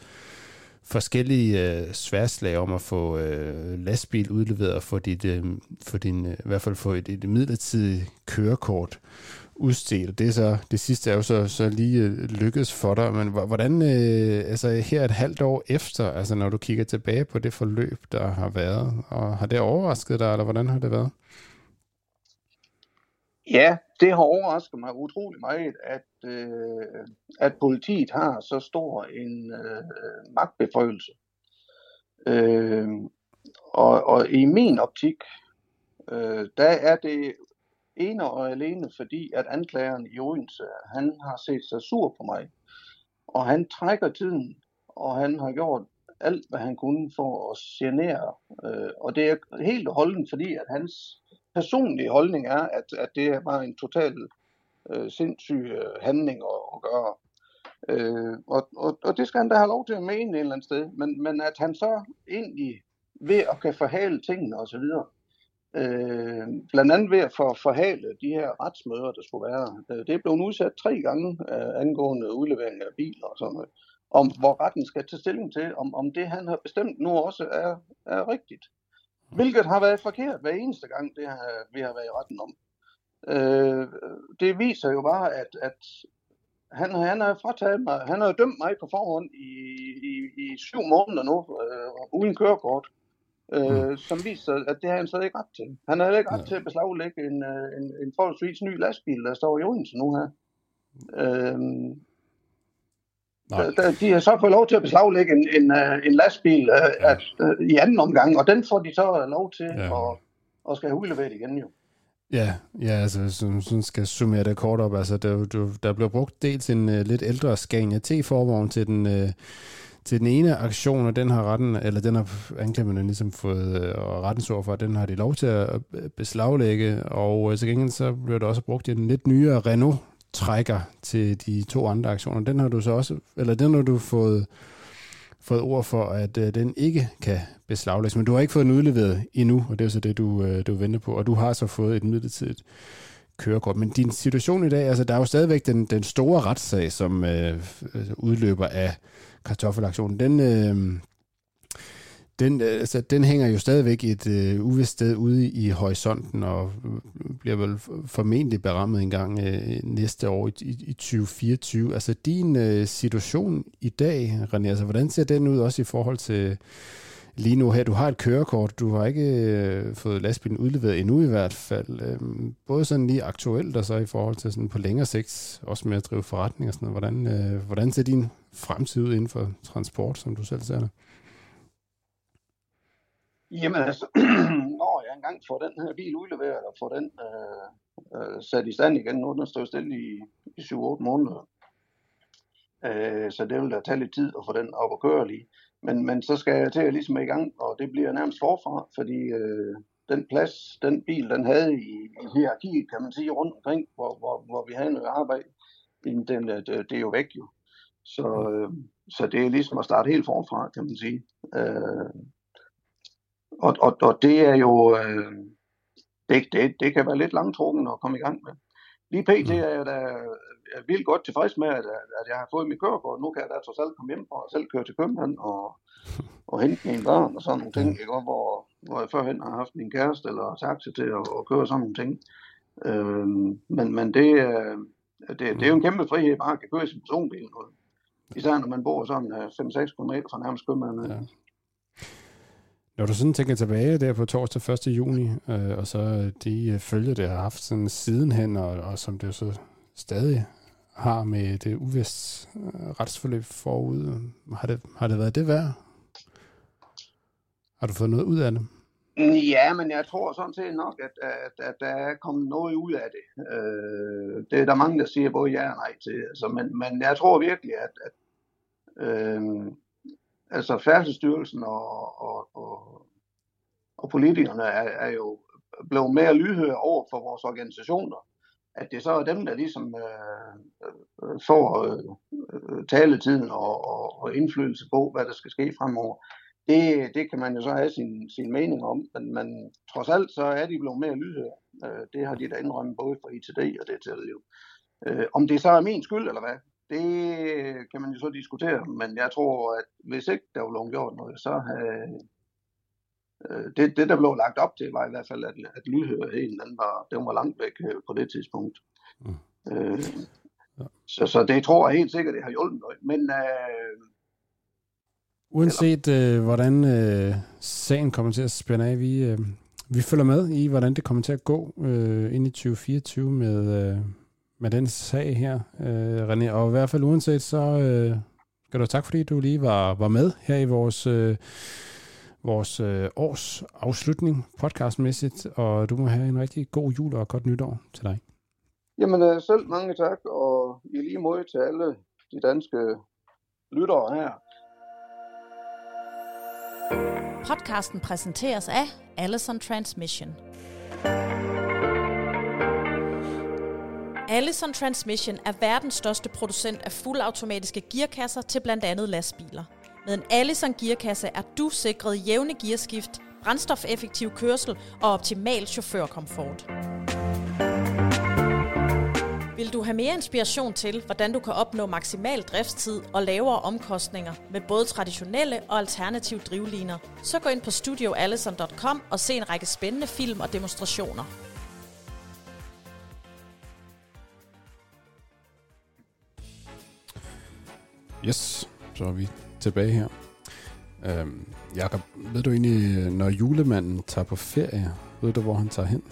forskellige øh, sværslag om at få øh, lastbil udleveret og få dit, øh, for din, øh, i hvert fald få et, et midlertidigt kørekort udstedt. Det, er så, det sidste er jo så, så lige øh, lykkedes for dig, men hvordan, øh, altså her et halvt år efter, altså når du kigger tilbage på det forløb, der har været, og har det overrasket dig, eller hvordan har det været? Ja, det har overrasket mig utrolig meget, at, øh, at politiet har så stor en øh, magtbeføjelse. Øh, og, og i min optik, øh, der er det ene og alene fordi, at anklageren i Odense, han har set sig sur på mig. Og han trækker tiden, og han har gjort alt, hvad han kunne for at genere. Øh, og det er helt holden, fordi at hans personlige holdning er, at, at det var en total øh, sindssyg øh, handling at, at gøre. Øh, og, og, og det skal han da have lov til at mene et eller andet sted, men, men at han så egentlig ved at kan forhale tingene osv., øh, blandt andet ved at for, forhale de her retsmøder, der skulle være, øh, det er blevet udsat tre gange øh, angående udlevering af biler og sådan noget, om hvor retten skal tage stilling til, om, om det han har bestemt nu også er, er rigtigt. Hvilket har været forkert hver eneste gang, det har, vi har været i retten om. Øh, det viser jo bare, at, at han, han har frataget mig, han har dømt mig på forhånd i, i, i syv måneder nu, øh, uden kørekort, øh, mm. som viser, at det har han så ikke ret til. Han har ikke ret ja. til at beslaglægge en, øh, en, en forholdsvis ny lastbil, der står i Odense nu her. Øh, Der, de har så fået lov til at beslaglægge en, en, øh, en lastbil uh, ja. at, uh, i anden omgang, og den får de så lov til ja. at, at skal have udleveret igen jo. Ja, ja altså sådan, sådan skal summere det kort op. Altså, der, der, der blev brugt dels en uh, lidt ældre Scania T-forvogn til den, uh, til den ene aktion, og den har retten, eller den har anklagerne ligesom fået uh, rettens ord for, at den har de lov til at beslaglægge, og uh, til gengæld så blev der også brugt en lidt nyere Renault trækker til de to andre aktioner. Den har du så også, eller den har du fået, fået ord for, at øh, den ikke kan beslaglægges, men du har ikke fået den udleveret endnu, og det er så det, du, øh, du venter på, og du har så fået et midlertidigt kørekort. Men din situation i dag, altså der er jo stadigvæk den, den store retssag, som øh, øh udløber af kartoffelaktionen. Den, øh, den, øh, altså, den hænger jo stadigvæk et øh, uvist sted ude i horisonten, og bliver vel formentlig berammet en gang øh, næste år i, i, i 2024. Altså din øh, situation i dag, René, altså hvordan ser den ud også i forhold til lige nu her? Du har et kørekort, du har ikke øh, fået lastbilen udleveret endnu i hvert fald. Øh, både sådan lige aktuelt og så i forhold til sådan på længere sigt, også med at drive forretning og sådan noget. Hvordan, øh, hvordan ser din fremtid ud inden for transport, som du selv ser det? Jamen altså, når jeg engang får den her bil udleveret, og får den øh, øh, sat i stand igen, nu den står stille i, i 7-8 måneder. Øh, så det vil da tage lidt tid at få den op at køre lige. Men, men så skal jeg til at ligesom i gang, og det bliver nærmest forfra, fordi øh, den plads, den bil, den havde i, i hierarkiet, kan man sige, rundt omkring, hvor, hvor, hvor vi havde noget arbejde, den, det, det er jo væk jo. Så, øh, så det er ligesom at starte helt forfra, kan man sige. Øh, og, og, og det er jo, øh, det, det, det kan være lidt langtrukken at komme i gang med. Lige pt. Mm. er jeg da er vildt godt tilfreds med, at, at jeg har fået mit kørekort. Nu kan jeg da trods alt komme hjem og selv køre til København og, og hente mine børn og sådan nogle ting, ikke? Hvor, hvor jeg førhen har haft min kæreste eller taxa til at, at køre sådan nogle ting. Øh, men, men det, det, det er jo en kæmpe frihed bare at kan køre i sin personbil. Især når man bor sådan 5-6 km fra nærmest København. Ja. Når du sådan tænker tilbage der på torsdag 1. juni, øh, og så de øh, følger, det har haft sådan sidenhen, og, og som det jo så stadig har med det uvist øh, retsforløb forud, har det, har det været det værd? Har du fået noget ud af det? Ja, men jeg tror sådan set nok, at, at, at der er kommet noget ud af det. Øh, det er der mange, der siger både ja og nej til. Altså, men, men jeg tror virkelig, at, at øh, altså Færdselsstyrelsen og, og, og, og politikerne er, er jo blevet mere lydhøre over for vores organisationer. At det så er dem, der ligesom øh, øh, får øh, taletiden og, og, og indflydelse på, hvad der skal ske fremover. Det, det kan man jo så have sin, sin mening om, men, men trods alt så er de blevet mere lydhøre. Øh, det har de da indrømmet både fra ITD og det til jo. Øh, om det så er min skyld eller hvad, det kan man jo så diskutere, men jeg tror, at hvis ikke der var gjort noget, så havde, øh, det, det, der blev lagt op til, var i hvert fald, at, at lydhørheden, den var, den var langt væk øh, på det tidspunkt. Mm. Øh, ja. så, så det tror jeg helt sikkert, det har hjulpet noget. Men, øh, Uanset øh, hvordan øh, sagen kommer til at spænde af, vi, øh, vi følger med i, hvordan det kommer til at gå øh, ind i 2024 med, øh, med den sag her, øh, René. Og i hvert fald uanset, så øh, skal du tak, fordi du lige var, var med her i vores, øh, vores øh, års afslutning podcastmæssigt. Og du må have en rigtig god jul og godt nytår til dig. Jamen øh, selv mange tak, og i lige måde til alle de danske lyttere her. Podcasten præsenteres af Allison Transmission. Allison Transmission er verdens største producent af fuldautomatiske gearkasser til blandt andet lastbiler. Med en Allison gearkasse er du sikret jævne gearskift, brændstofeffektiv kørsel og optimal chaufførkomfort. Vil du have mere inspiration til, hvordan du kan opnå maksimal driftstid og lavere omkostninger med både traditionelle og alternative drivliner, så gå ind på studioallison.com og se en række spændende film og demonstrationer. Yes, så er vi tilbage her. Øhm, Jakob, ved du egentlig, når julemanden tager på ferie, ved du, hvor han tager hen?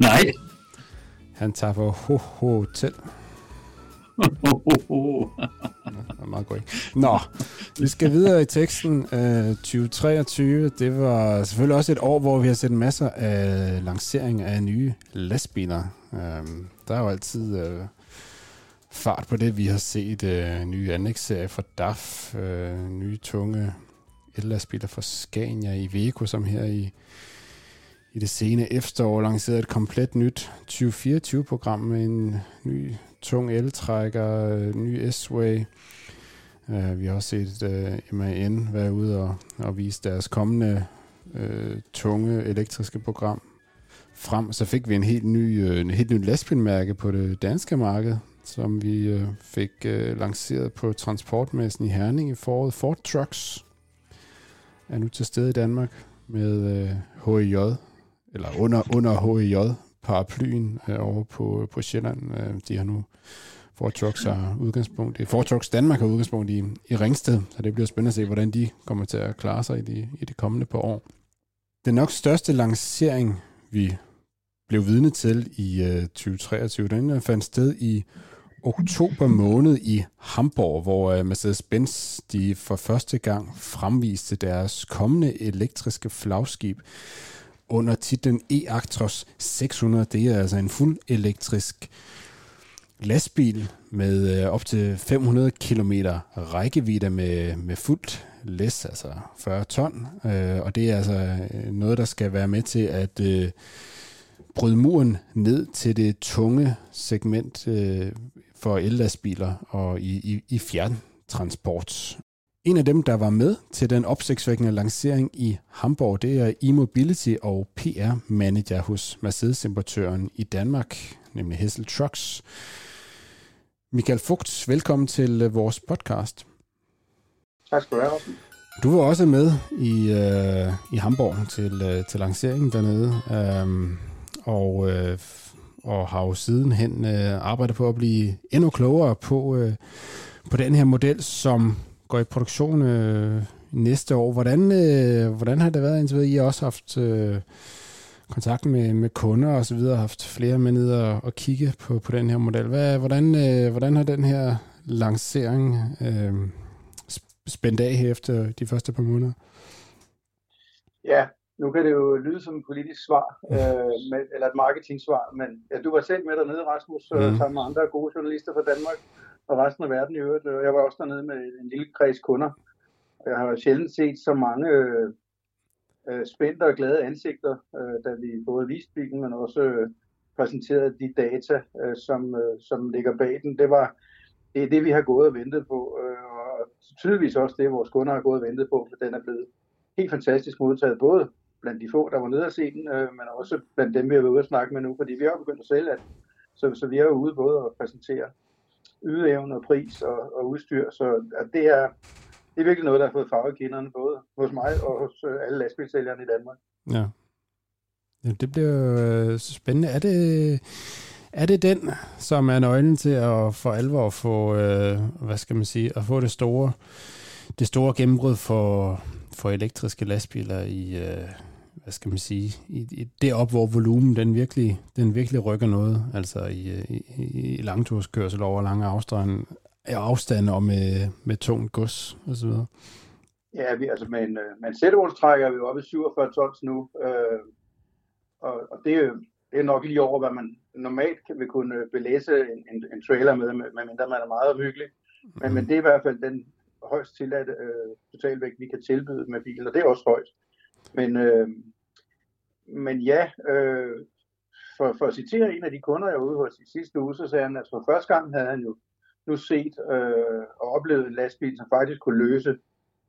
Nej. Han tager på Ho Hotel. Det er meget godt. Nå, vi skal videre i teksten. Uh, 2023, det var selvfølgelig også et år, hvor vi har set masser af lancering af nye lastbiler. Uh, der er jo altid uh, fart på det. Vi har set øh, nye anlægsserier fra DAF, øh, nye tunge ellastbiler fra Scania i Iveco, som her i, i det sene efterår lancerede et komplet nyt 2024-program med en ny tung eltrækker, øh, ny S-Way. Øh, vi har også set øh, MAN være ude og, og vise deres kommende øh, tunge elektriske program frem. Så fik vi en helt ny, øh, en helt ny lastbilmærke på det danske marked, som vi øh, fik øh, lanceret på transportmessen i Herning i foråret. Ford Trucks er nu til stede i Danmark med øh, HIJ, eller under, under HIJ paraplyen øh, over på, på Sjælland. Øh, de har nu Ford Trucks har udgangspunkt i, Ford Trucks Danmark har udgangspunkt i, i Ringsted, så det bliver spændende at se, hvordan de kommer til at klare sig i de, i de kommende par år. Den nok største lancering, vi blev vidne til i øh, 2023, den fandt sted i oktober måned i Hamburg, hvor øh, Mercedes-Benz de for første gang fremviste deres kommende elektriske flagskib under titlen e-Actros 600. Det er altså en fuld elektrisk lastbil med øh, op til 500 km rækkevidde med, med fuldt læs, altså 40 ton. Øh, og det er altså noget, der skal være med til at bryde muren ned til det tunge segment øh, for ellastbiler og i, i, i fjerntransport. En af dem, der var med til den opsigtsvækkende lancering i Hamburg, det er e-mobility og PR-manager hos Mercedes-importøren i Danmark, nemlig Hessel Trucks. Michael Fugt, velkommen til øh, vores podcast. Tak skal du have, Du var også med i, øh, i Hamburg til, øh, til lanceringen dernede, øh, og, øh, og har jo sidenhen øh, arbejdet på at blive endnu klogere på, øh, på den her model, som går i produktion øh, næste år. Hvordan, øh, hvordan har det været indtil videre? I har også haft... Øh, kontakt med, med kunder og så videre, haft flere med ned og, og kigge på, på den her model. Hvad, hvordan, øh, hvordan har den her lancering øh, spændt af her efter de første par måneder? Ja, nu kan det jo lyde som et politisk svar, øh, med, eller et marketing-svar, men ja, du var selv med dernede, Rasmus, mm. sammen med andre gode journalister fra Danmark og resten af verden i øvrigt. Jeg var også dernede med en lille kreds kunder. Jeg har sjældent set så mange øh, øh, spændte og glade ansigter, øh, da vi både viste bilen, men også øh, præsenterede de data, øh, som, øh, som ligger bag den. Det var det, er det, vi har gået og ventet på, øh, og tydeligvis også det, vores kunder har gået og ventet på, for den er blevet helt fantastisk modtaget, både blandt de få, der var nede at se den, øh, men også blandt dem, vi har været ude at snakke med nu, fordi vi har begyndt at sælge, at, så, så vi er jo ude både at præsentere ydeevne og pris og, og udstyr, så at det er, det er virkelig noget, der har fået farve i kinderne, både hos mig og hos øh, alle lastbilsælgerne i Danmark. Ja. ja det bliver øh, spændende. Er det, er det den, som er nøglen til at for alvor få, øh, hvad skal man sige, at få det store, det store gennembrud for, for elektriske lastbiler i, øh, hvad skal man sige, i, i det op, hvor volumen den virkelig, den virkelig rykker noget, altså i, i, i langturskørsel over lange afstande, afstande og med, med tungt gods og så videre? Ja, vi, altså med en, øh, med en sættevognstrækker er vi oppe i 47 tons nu, øh, og, og det, er, det er nok lige over, hvad man normalt kan vi kunne belæse en, en, en trailer med, medmindre man er meget omhyggelig. Men, mm. men det er i hvert fald den højst tilladte øh, totalvægt, vi kan tilbyde med bilen, og det er også højt. Men, øh, men ja, øh, for, for at citere en af de kunder, jeg var ude hos i sidste uge, så sagde han, at for første gang havde han jo nu set øh, og oplevet en lastbil, som faktisk kunne løse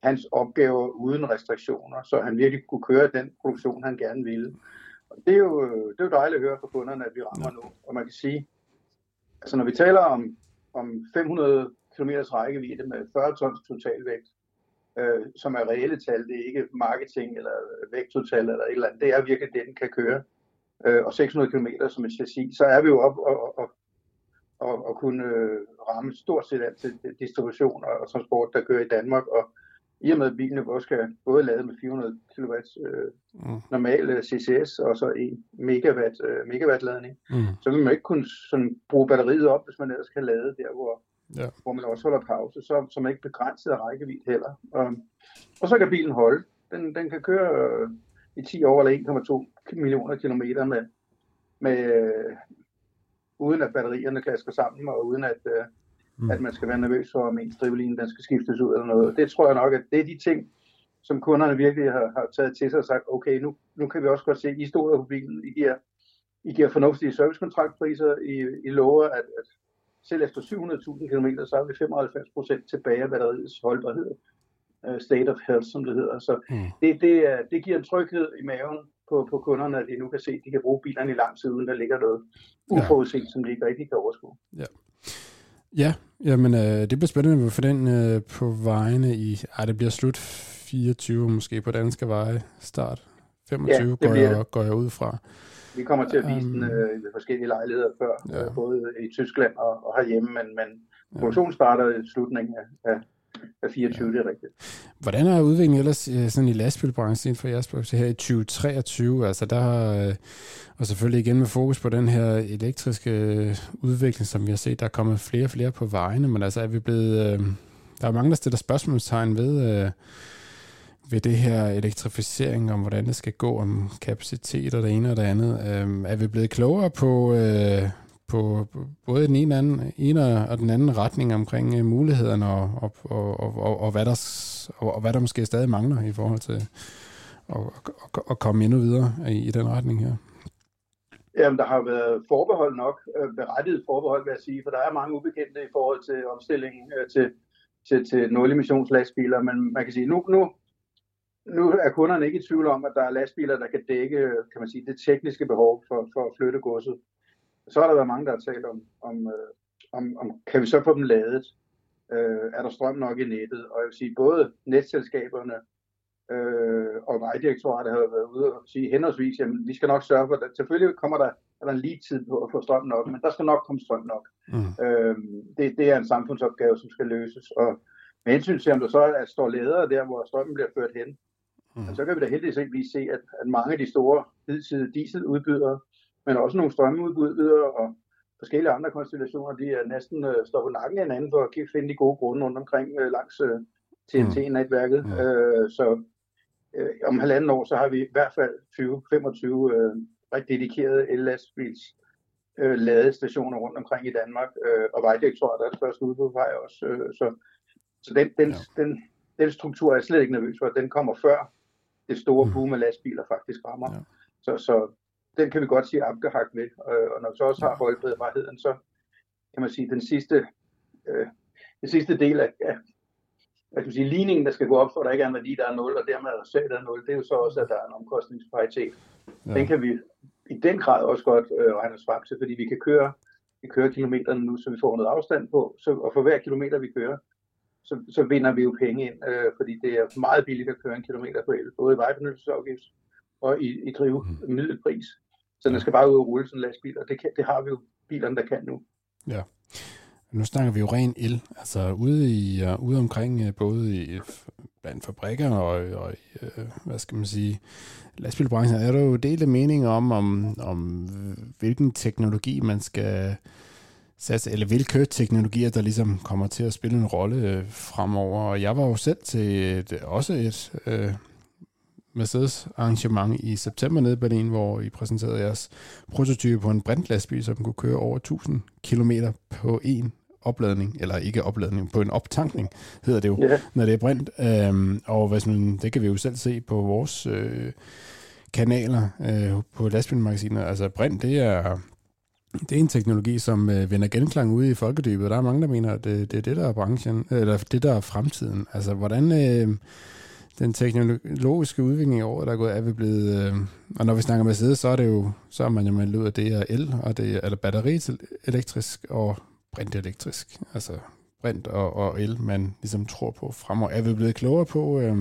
hans opgaver uden restriktioner, så han virkelig kunne køre den produktion, han gerne ville. Og det er jo, det er jo dejligt at høre fra kunderne, at vi rammer nu. Og man kan sige, altså når vi taler om, om 500 km rækkevidde med 40 tons totalvægt, øh, som er reelle tal, det er ikke marketing eller vægttotal eller et eller andet, det er virkelig det, den kan køre. Øh, og 600 km som et chassis, så er vi jo op og, og, og, og kunne øh, ramme stort set alt til distribution og, og transport, der kører i Danmark. Og i og med at bilen også skal både lade med 400 kW øh, mm. normal øh, CCS og så en megawatt, øh, megawatt ladning, Mm. så vil man ikke kunne sådan, bruge batteriet op, hvis man ellers kan lade der, hvor, Ja. hvor man også holder pause, så, så man ikke begrænset af rækkevidde heller. Og, og så kan bilen holde. Den, den kan køre øh, i 10 år eller 1,2 millioner kilometer med, med, øh, uden at batterierne klasker sammen, og uden at, øh, mm. at man skal være nervøs for, om ens drivlinje den skal skiftes ud eller noget. Det tror jeg nok, at det er de ting, som kunderne virkelig har, har taget til sig og sagt, okay, nu, nu kan vi også godt se, at I stoler på bilen, I giver, I giver fornuftige servicekontraktpriser, I, I lover, at, at selv efter 700.000 km, så har vi 95% tilbage af batteriets holdbarhed. Uh, state of health, som det hedder. Så Mm. det, det, er- det giver en tryghed i maven på, på kunderne, at de nu kan se, at de kan bruge bilerne i lang tid, uden der ligger noget uforudset, som de ikke rigtig kan overskue. Ja, jamen øh, det bliver spændende for den øh, på vejene i, ej, det bliver slut 24 måske på danske veje, start 25 Ja, går, jeg, det. går jeg ud fra. Vi kommer til at vise Um, den øh, ved forskellige lejligheder før, ja. ja. både i Tyskland og, og herhjemme, men, men produktionen starter i slutningen af, af, af 24, ja. det er rigtigt. Hvordan er udviklingen ellers øh, sådan i lastbilbranchen inden for jeres branche her i 2023? Altså der har, øh, og selvfølgelig igen med fokus på den her elektriske øh, udvikling, som vi har set, der er kommet flere og flere på vejene, men altså er vi blevet, øh, der er mange, der stiller spørgsmålstegn ved, øh, ved det her elektrificering, om hvordan det skal gå, om kapacitet og det ene og det andet. Øh, er vi blevet klogere på, øh, på både den ene, anden, ene og den anden retning omkring øh, mulighederne og, og, og, og, og, og, hvad der, og, og hvad der måske stadig mangler i forhold til at, at, at komme endnu videre i, i den retning her? Jamen, der har været forbehold nok, øh, berettiget forbehold, vil jeg sige, for der er mange ubekendte i forhold til omstillingen øh, til, til, til nul-emissionslastbiler, men man kan sige, nu, nu, nu er kunderne ikke i tvivl om, at der er lastbiler, der kan dække, kan man sige, det tekniske behov for, for at flytte godset. Så har der været mange, der har talt om, om, øh, om, om kan vi så få dem ladet? Øh, er der strøm nok i nettet? Og jeg vil sige, både netselskaberne øh, og Vejdirektoratet har været ude og sige henholdsvis, jamen vi skal nok sørge for det. Selvfølgelig kommer der, er der en lige tid på at få strøm nok, men der skal nok komme strøm nok. Mm. Øh, det, det er en samfundsopgave, som skal løses. Og med hensyn til, om der så er, står ledere der, hvor strømmen bliver ført hen, mm. så kan vi da heldigvis se, at, at mange af de store hidtidige dieseludbydere, men også nogle strømudbydere og forskellige andre konstellationer, de er næsten øh, står på nakken af hinanden for at finde de gode grunde rundt omkring øh, langs øh, TNT-netværket. Mm. Øh, så øh, om halvanden år, så har vi i hvert fald 20-25 øh, rigtig dedikerede el-lastbils øh, ladestationer rundt omkring i Danmark, øh, og Vejdirektoratet er det første ude på vej også. Øh, så så den, den, ja. den, den struktur er jeg slet ikke nervøs for. Den kommer før det store boom af lastbiler faktisk rammer. Ja. Så, så den kan vi godt sige abgehakt ved. Øh, og når vi så også har holdbarheden, så kan man sige, den sidste, øh, den sidste del af, af hvad kan man sige, ligningen, der skal gå op for, at der ikke er en værdi, der er 0, og dermed er resultatet er 0, det er jo så også, at der er en omkostningsparitet. Ja. Den kan vi i den grad også godt øh, regne os frem til, fordi vi kan køre, vi kører kilometerne nu, så vi får noget afstand på, så, og for hver kilometer, vi kører, så, så vinder vi jo penge ind, øh, fordi det er meget billigt at køre en kilometer på el, både i vejbenyttelsesafgift og i, i drivmiddelpris. Så den skal bare ud og rulle sådan en lastbil, og det, kan, det har vi jo bilerne, der kan nu. Ja. Nu snakker vi jo ren el, altså ude, i, uh, ude omkring, uh, både i, blandt fabrikker og, og i, uh, hvad skal man sige, lastbilbranchen, er der jo delte meninger om, om, om hvilken teknologi man skal satse, eller hvilke teknologier, der ligesom kommer til at spille en rolle uh, fremover. Og jeg var jo selv til et, også et uh, Mercedes arrangement i september nede i Berlin, hvor I præsenterede jeres prototype på en brintlastbil, som kunne køre over 1000 km på en opladning, eller ikke opladning, på en optankning, hedder det jo, Ja. når det er brint. Øhm, og hvis man, det kan vi jo selv se på vores øh, kanaler øh, på lastbilmagasinet. Altså brint, det er, det er en teknologi, som øh, vender genklang ude i folkedybet. Der er mange, der mener, at det, det er det, der er branchen, eller det, der er fremtiden. Altså, hvordan øh, den teknologiske udvikling i året, der er gået, er vi blevet... Øh, og når vi snakker Mercedes, så er det jo, så er man jo meldt ud, at det er el, og det er eller batteri til elektrisk og brintelektrisk. Altså brint og, og el, man ligesom tror på fremover. Er vi blevet klogere på, øh,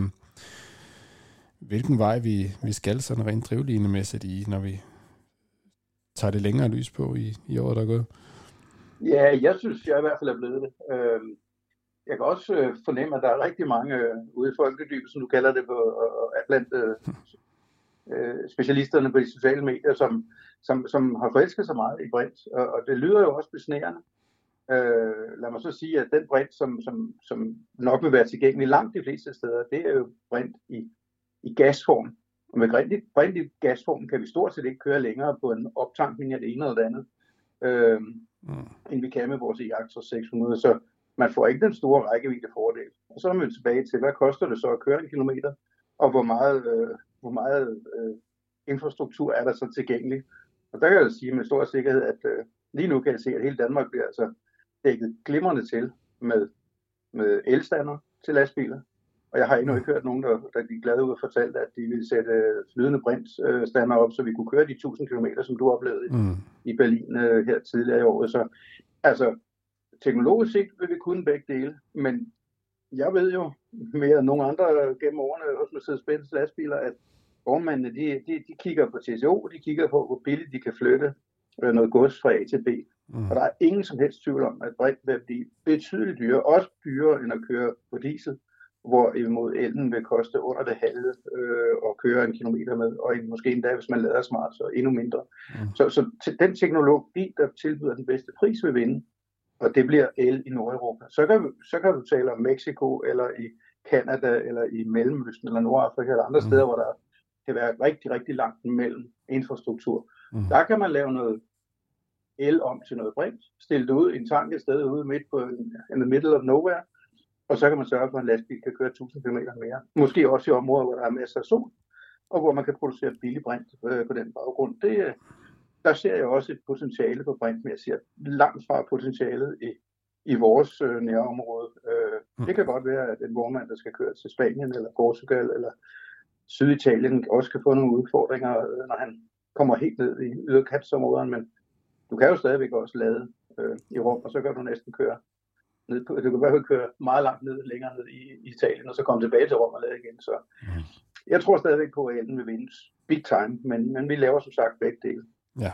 hvilken vej vi, vi skal sådan rent drivlinemæssigt i, når vi tager det længere lys på i, i året, der er gået? Ja, jeg synes, jeg i hvert fald er blevet det. Øhm, jeg kan også øh, fornemme, at der er rigtig mange øh, ude i folkedybet, som du kalder det, på, øh, blandt øh, øh, specialisterne på de sociale medier, som, som, som har forelsket sig meget i brint. Og, og det lyder jo også besnærende. Øh, lad mig så sige, at den brint, som, som, som nok vil være tilgængelig langt de fleste steder, det er jo brint i, i gasform. Og med brint i, brint i gasform kan vi stort set ikke køre længere på en optankning af det ene eller det andet, øh, mm. end vi kan med vores Eactros 600. Så man får ikke den store rækkevidde fordel. Og så er man tilbage til, hvad koster det så at køre en kilometer, og hvor meget, øh, hvor meget øh, infrastruktur er der så tilgængelig. Og der kan jeg sige med stor sikkerhed, at øh, lige nu kan jeg se, at hele Danmark bliver altså dækket glimrende til med, med elstander til lastbiler. Og jeg har endnu ikke hørt nogen, der, der gik glade ud og fortalte, at de ville sætte øh, flydende brintstander op, så vi kunne køre de 1000 km, som du oplevede mm. i Berlin øh, her tidligere i året. Så altså, teknologisk set vil vi kunne begge dele, men jeg ved jo mere end nogle andre gennem årene hos Mercedes-Benz lastbiler, at vognmændene, de, de, de kigger på TCO, de kigger på, hvor billigt de kan flytte øh, noget gods fra A til B. Mm. Og der er ingen som helst tvivl om, at brint vil blive betydeligt dyrere, også dyrere end at køre på diesel, hvor imod elen vil koste under det halve øh, at køre en kilometer med, og måske endda, hvis man lader smart, så endnu mindre. Mm. Så, så den teknologi, der tilbyder den bedste pris, vil vinde og det bliver el i Nordeuropa. Så kan, så kan du tale om Mexico, eller i Kanada, eller i Mellemøsten, eller Nordafrika, eller andre mm. steder, hvor der kan være rigtig, rigtig langt mellem infrastruktur. Mm. Der kan man lave noget el om til noget brint, stille det ud i en tank et sted ude midt på in the middle of nowhere, og så kan man sørge for, at en lastbil kan køre 1000 km mere. Måske også i områder, hvor der er masser af sol, og hvor man kan producere billig brint øh, på den baggrund. Det, der ser jeg også et potentiale på brint, men jeg ser langt fra potentialet i, i vores øh, nærområde. Øh, mm. Det kan godt være, at en vognmand, der skal køre til Spanien eller Portugal eller Syditalien, også kan få nogle udfordringer, øh, når han kommer helt ned i yderkantsområderne, men du kan jo stadigvæk også lade øh, i Rom, og så kan du næsten køre ned på, du kan bare køre meget langt ned, længere ned i, i Italien, og så komme tilbage til Rom og lade igen. Så mm. jeg tror stadigvæk på, at elen vil vinde big time, men, men vi laver som sagt begge dele. Ja.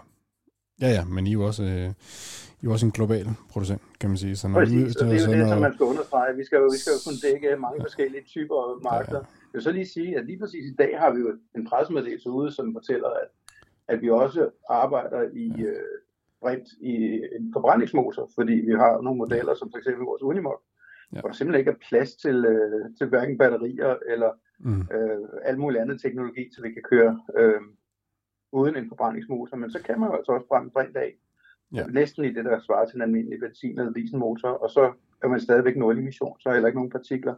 Ja, ja, men I er jo også, øh, I er også en global producent, kan man sige. Så når Præcis, og det er jo det, som man skal understrege. Vi skal jo, vi skal jo kunne dække mange ja. forskellige typer markeder. Ja, ja. Jeg vil så lige sige, at lige præcis i dag har vi jo en pressemeddelelse ude, som fortæller, at, at vi også arbejder i ja. øh, brint i en forbrændningsmotor, fordi vi har nogle modeller, som f.eks. vores Unimog, ja. hvor der simpelthen ikke er plads til, øh, til hverken batterier eller mm. øh, alt muligt andet teknologi, så vi kan køre øh, uden en forbrændingsmotor, men så kan man jo altså også brænde brint af. Ja. Næsten i det, der svarer til en almindelig benzin- eller dieselmotor, og så er man stadigvæk nul emission, så er heller ikke nogen partikler.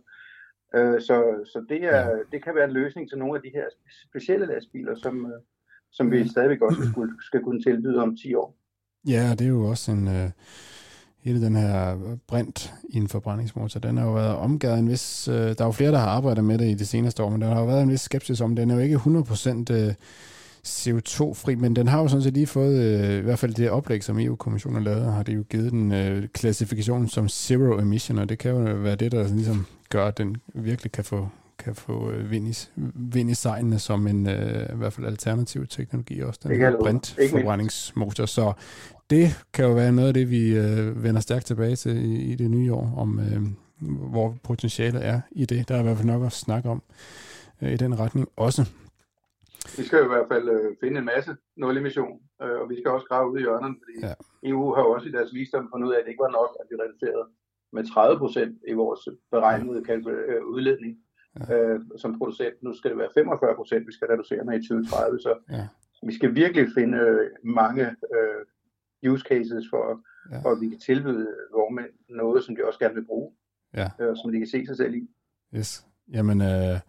Øh, så så det, er, ja. det kan være en løsning til nogle af de her specielle lastbiler, som, øh, som vi stadigvæk også skal, skal kunne tilbyde om 10 år. Ja, det er jo også en... Øh hele den her øh, brint i en forbrændingsmotor, den har jo været omgivet en vis... Øh, der er jo flere, der har arbejdet med det i de seneste år, men der har jo været en vis skepsis om, den er jo ikke 100% øh, CO2-fri, men den har jo sådan set lige fået, øh, i hvert fald det oplæg, som EU-kommissionen lavede, har det jo givet den øh, klassifikation som zero emission, og det kan jo være det, der ligesom gør, at den virkelig kan få, kan få øh, vind, i, vind i sejlene som en øh, i hvert fald alternativ teknologi, også den her brintforbrændingsmotor. Så det kan jo være noget af det, vi øh, vender stærkt tilbage til i, i det nye år, om øh, hvor potentialet er i det. Der er i hvert fald nok at snakke om øh, i den retning også. Vi skal jo i hvert fald øh, finde en masse nul emission, øh, og vi skal også grave ud i hjørnerne, fordi ja. EU har jo også i deres visdom fundet ud af, at det ikke var nok, at vi reducerede med 30 procent i vores beregnede øh, udledning ja. øh, som producent. Nu skal det være 45 procent, vi skal reducere med i 2030, så ja. vi skal virkelig finde øh, mange øh, use cases for, ja. for, at vi kan tilbyde vognmænd noget, som de også gerne vil bruge, ja. øh, som de kan se sig selv i. Yes. Jamen, øh,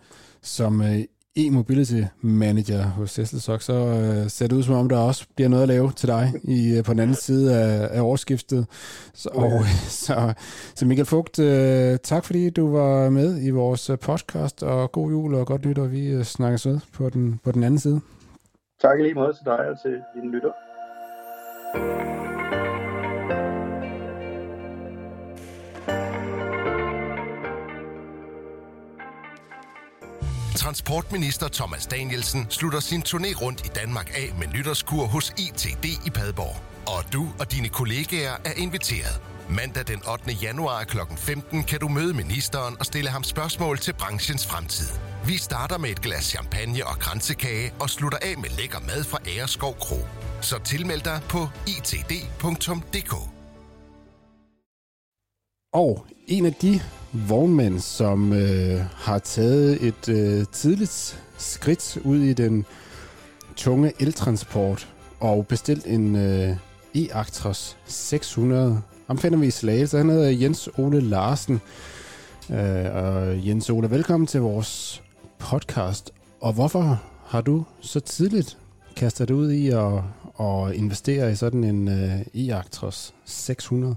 som øh, e-mobility manager hos Tesla så øh, ser det ud som om, der også bliver noget at lave til dig i, øh, på den anden side af, af årsskiftet. Så, og, ja. så, så Michael Fugt, øh, tak fordi du var med i vores øh, podcast, og god jul og godt nytår. Vi øh, snakkes ved på den, på den anden side. Tak lige meget til dig og til dine lytter. Transportminister Thomas Danielsen slutter sin turné rundt i Danmark af med nytårskur hos ITD i Padborg. Og du og dine kollegaer er inviteret. Mandag den 8. januar kl. 15 kan du møde ministeren og stille ham spørgsmål til branchens fremtid. Vi starter med et glas champagne og kransekage og slutter af med lækker mad fra Æreskov Kro. Så tilmeld dig på itd.dk. Og en af de vognmænd, som øh, har taget et øh, tidligt skridt ud i den tunge eltransport og bestilt en øh, e-Actros 600. Ham finder vi i Slagelse. Han hedder Jens Ole Larsen. Øh, og Jens Ole, velkommen til vores podcast. Og hvorfor har du så tidligt kastet dig ud i at, at investere i sådan en øh, e-Actros 600?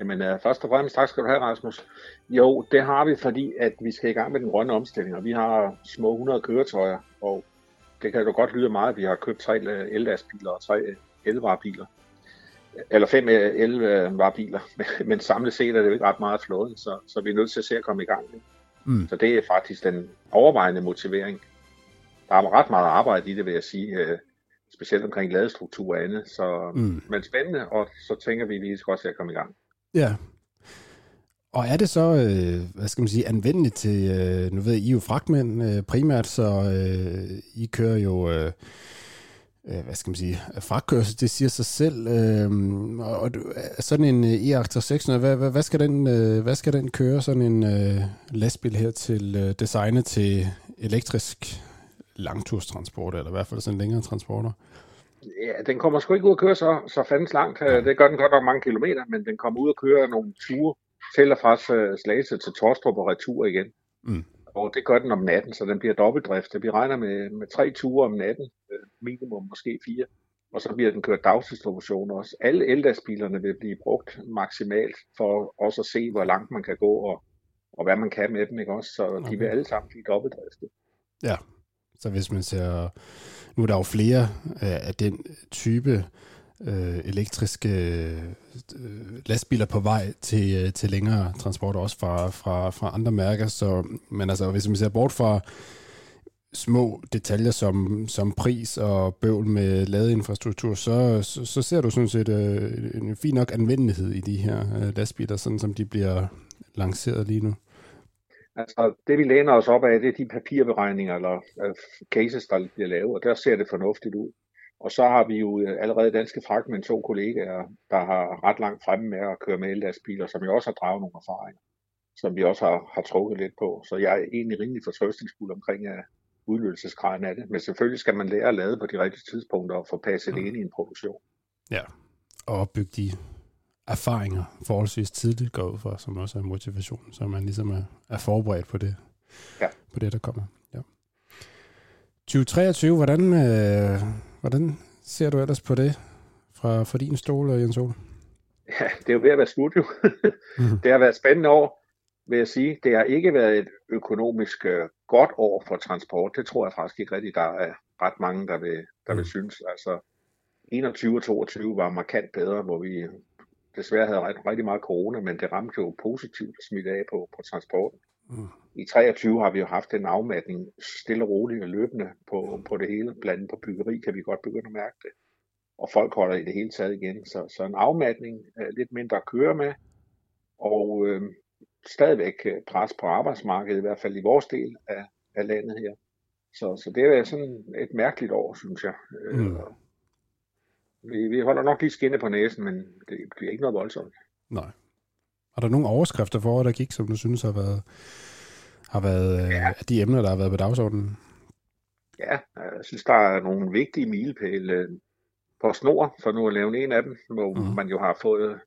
Jamen, uh, først og fremmest tak skal du have, Rasmus. Jo, det har vi, fordi at vi skal i gang med den grønne omstilling, og vi har små 100 køretøjer, og det kan jo godt lyde meget, at vi har købt tre ellastbiler og tre elvarebiler. Eller fem elvarebiler, men samlet set er det jo ikke ret meget flåden, så, så vi er nødt til at se at komme i gang. Mm. Så det er faktisk den overvejende motivering. Der er ret meget arbejde i det, vil jeg sige, øh, specielt omkring ladestruktur og andet. Så, mm. Men spændende, og så tænker vi, at vi skal også se at komme i gang. Ja. Og er det så, øh, hvad skal man sige, anvendeligt til, øh, nu ved I er jo fragtmænd øh, primært, så øh, I kører jo, øh, øh, hvad skal man sige, fragtkørsel, det siger sig selv. Øh, og øh, sådan en øh, E-Actor 600, hvad, hvad, hvad, skal den, øh, hvad skal den køre, sådan en øh, lastbil her til øh, designet til elektrisk langturstransport, eller i hvert fald sådan længere transporter? Ja, den kommer sgu ikke ud at køre så, så fandens langt. Det gør den godt nok mange kilometer, men den kommer ud at køre nogle ture til og fra Slagelse til Torstrup og retur igen. Mm. Og det gør den om natten, så den bliver dobbeltdrift. Vi regner med, med tre ture om natten, øh, minimum måske fire. Og så bliver den kørt dagsdistribution også. Alle eldasbilerne vil blive brugt maksimalt for også at se, hvor langt man kan gå og, og hvad man kan med dem. Ikke også? Så okay. de vil alle sammen blive dobbeltdriftet. Ja, så hvis man ser nu er der jo flere øh, af den type øh, elektriske øh, lastbiler på vej til, øh, til længere transport, også fra, fra, fra andre mærker. Så, men altså, hvis man ser bort fra små detaljer som, som pris og bøvl med ladeinfrastruktur, så, så, så ser du sådan set øh, en fin nok anvendelighed i de her øh, lastbiler, sådan som de bliver lanceret lige nu. Altså, det vi læner os op af, det er de papirberegninger eller uh, cases, der bliver lavet, og der ser det fornuftigt ud. Og så har vi jo øh, allerede danske fragtmænd, to kollegaer, der har ret langt fremme med at køre med ellastbiler, som jo også har draget nogle erfaringer, som vi også har, har trukket lidt på. Så jeg er egentlig rimelig fortrøstningsfuld omkring uh, udnyttelsesgraden af det. Men selvfølgelig skal man lære at lade på de rigtige tidspunkter og få passet mm. ind i en produktion. Ja, og opbygge de erfaringer forholdsvis tidligt går ud fra, som også er motivation, så man ligesom er, er forberedt på det, ja. på det, der kommer. Ja. 2023, hvordan, øh, hvordan ser du ellers på det fra, fra din stol, Jens Ole? Ja, det er jo ved at være slut jo. mm. Det har været spændende år, vil jeg sige. Det har ikke været et økonomisk øh, godt år for transport. Det tror jeg faktisk ikke rigtigt, der er ret mange, der vil, der mm. vil synes. Altså, 21 og 22 var markant bedre, hvor vi desværre havde rigtig, rigtig meget corona, men det ramte jo positivt smidt af på, på transporten. Mm. I 23 har vi jo haft en afmatning stille og roligt og løbende på, på det hele. Blandt andet på byggeri kan vi godt begynde at mærke det. Og folk holder i det hele taget igen. Så, så en afmatning, lidt mindre at køre med, og øh, stadigvæk øh, pres på arbejdsmarkedet, i hvert fald i vores del af, af landet her. Så, så det er sådan et mærkeligt år, synes jeg. Mm. Vi, vi holder nok lige skinne på næsen, men det bliver ikke noget voldsomt. Nej. Er der nogle overskrifter for, der gik, som du synes har været, har været øh, ja. de emner, der har været på dagsordenen? Ja, jeg synes, der er nogle vigtige milepæle på snor, for nu at lave en af dem, hvor mm. man jo har fået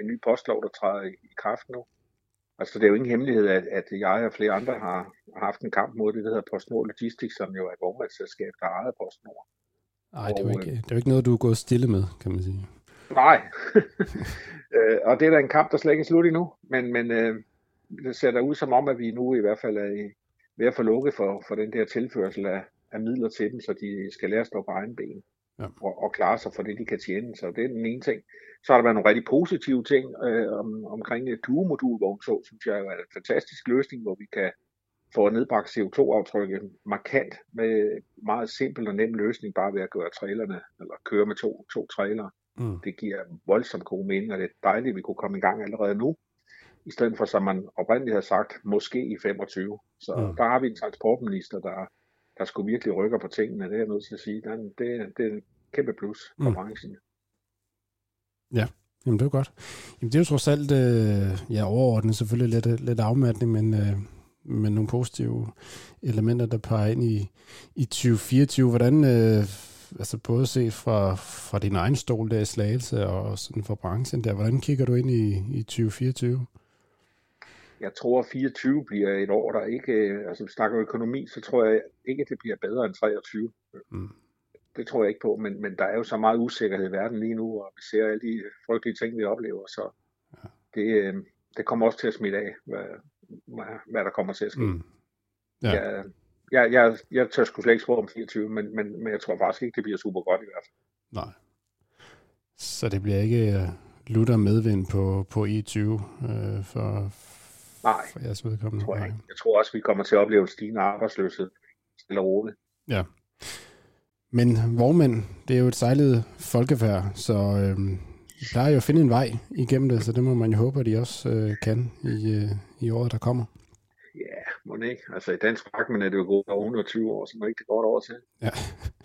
en ny postlov, der træder i, i kraft nu. Altså, det er jo ingen hemmelighed, at, at jeg og flere andre har, har haft en kamp mod det, der hedder PostNord Logistics, som jo er et vognmandsselskab, der ejer PostNord. Nej, det er jo ikke, det er jo ikke noget, du er gået stille med, kan man sige. Nej, øh, og det er da en kamp, der slet ikke er slut endnu, men, men øh, det ser da ud som om, at vi nu i hvert fald er i, ved at få lukket for, for den der tilførsel af, af midler til dem, så de skal lære at stå på egen ben ja. og, og klare sig for det, de kan tjene. Så det er den ene ting. Så har der været nogle rigtig positive ting øh, om, omkring et duomodulvogntog, synes jeg er en fantastisk løsning, hvor vi kan få nedbragt CO2-aftrykket markant med meget simpel og nem løsning, bare ved at gøre trailerne, eller køre med to, to trailer Mm. Det giver voldsomt god mening, og det er dejligt, at vi kunne komme i gang allerede nu, i stedet for, som man oprindeligt havde sagt, måske i 25. Så Mm. der har vi en transportminister, der, der skulle virkelig rykke på tingene, det er jeg nødt til at sige. Den, det, det er en kæmpe plus for Mm. branchen. Ja, jamen det er godt. Jamen det er jo trods alt, øh, ja overordnet selvfølgelig lidt, lidt afmatning, men, øh, men nogle positive elementer, der peger ind i, i 2024. Hvordan, øh, altså både set fra, fra din egen stol der i Slagelse og sådan fra branchen der, hvordan kigger du ind i, i 2024? Jeg tror, at 24 bliver et år, der ikke, øh, altså vi snakker økonomi, så tror jeg ikke, at det bliver bedre end 23. Mm. Det tror jeg ikke på, men, men der er jo så meget usikkerhed i verden lige nu, og vi ser alle de frygtelige ting, vi oplever, så det, øh, det kommer også til at smitte af, hvad, hvad, der kommer til at ske. Mm. Ja. Jeg, jeg, jeg, jeg tør sgu slet ikke spå om 24, men, men, men jeg tror faktisk ikke, det bliver super godt i hvert fald. Nej. Så det bliver ikke uh, lutter medvind på, på E20 uh, for, Nej, for jeres vedkommende? tror jeg ikke. Jeg tror også, vi kommer til at opleve en stigende arbejdsløshed, stille og roligt. Ja. Men vognmænd, det er jo et sejlet folkefærd, så øhm, de plejer jo at finde en vej igennem det, så det må man jo håbe, at de også øh, kan i, øh, i året, der kommer. Ja, må det ikke. Altså i dansk fragtmænd er det jo gået over 120 år, så må ikke det går over til. Ja,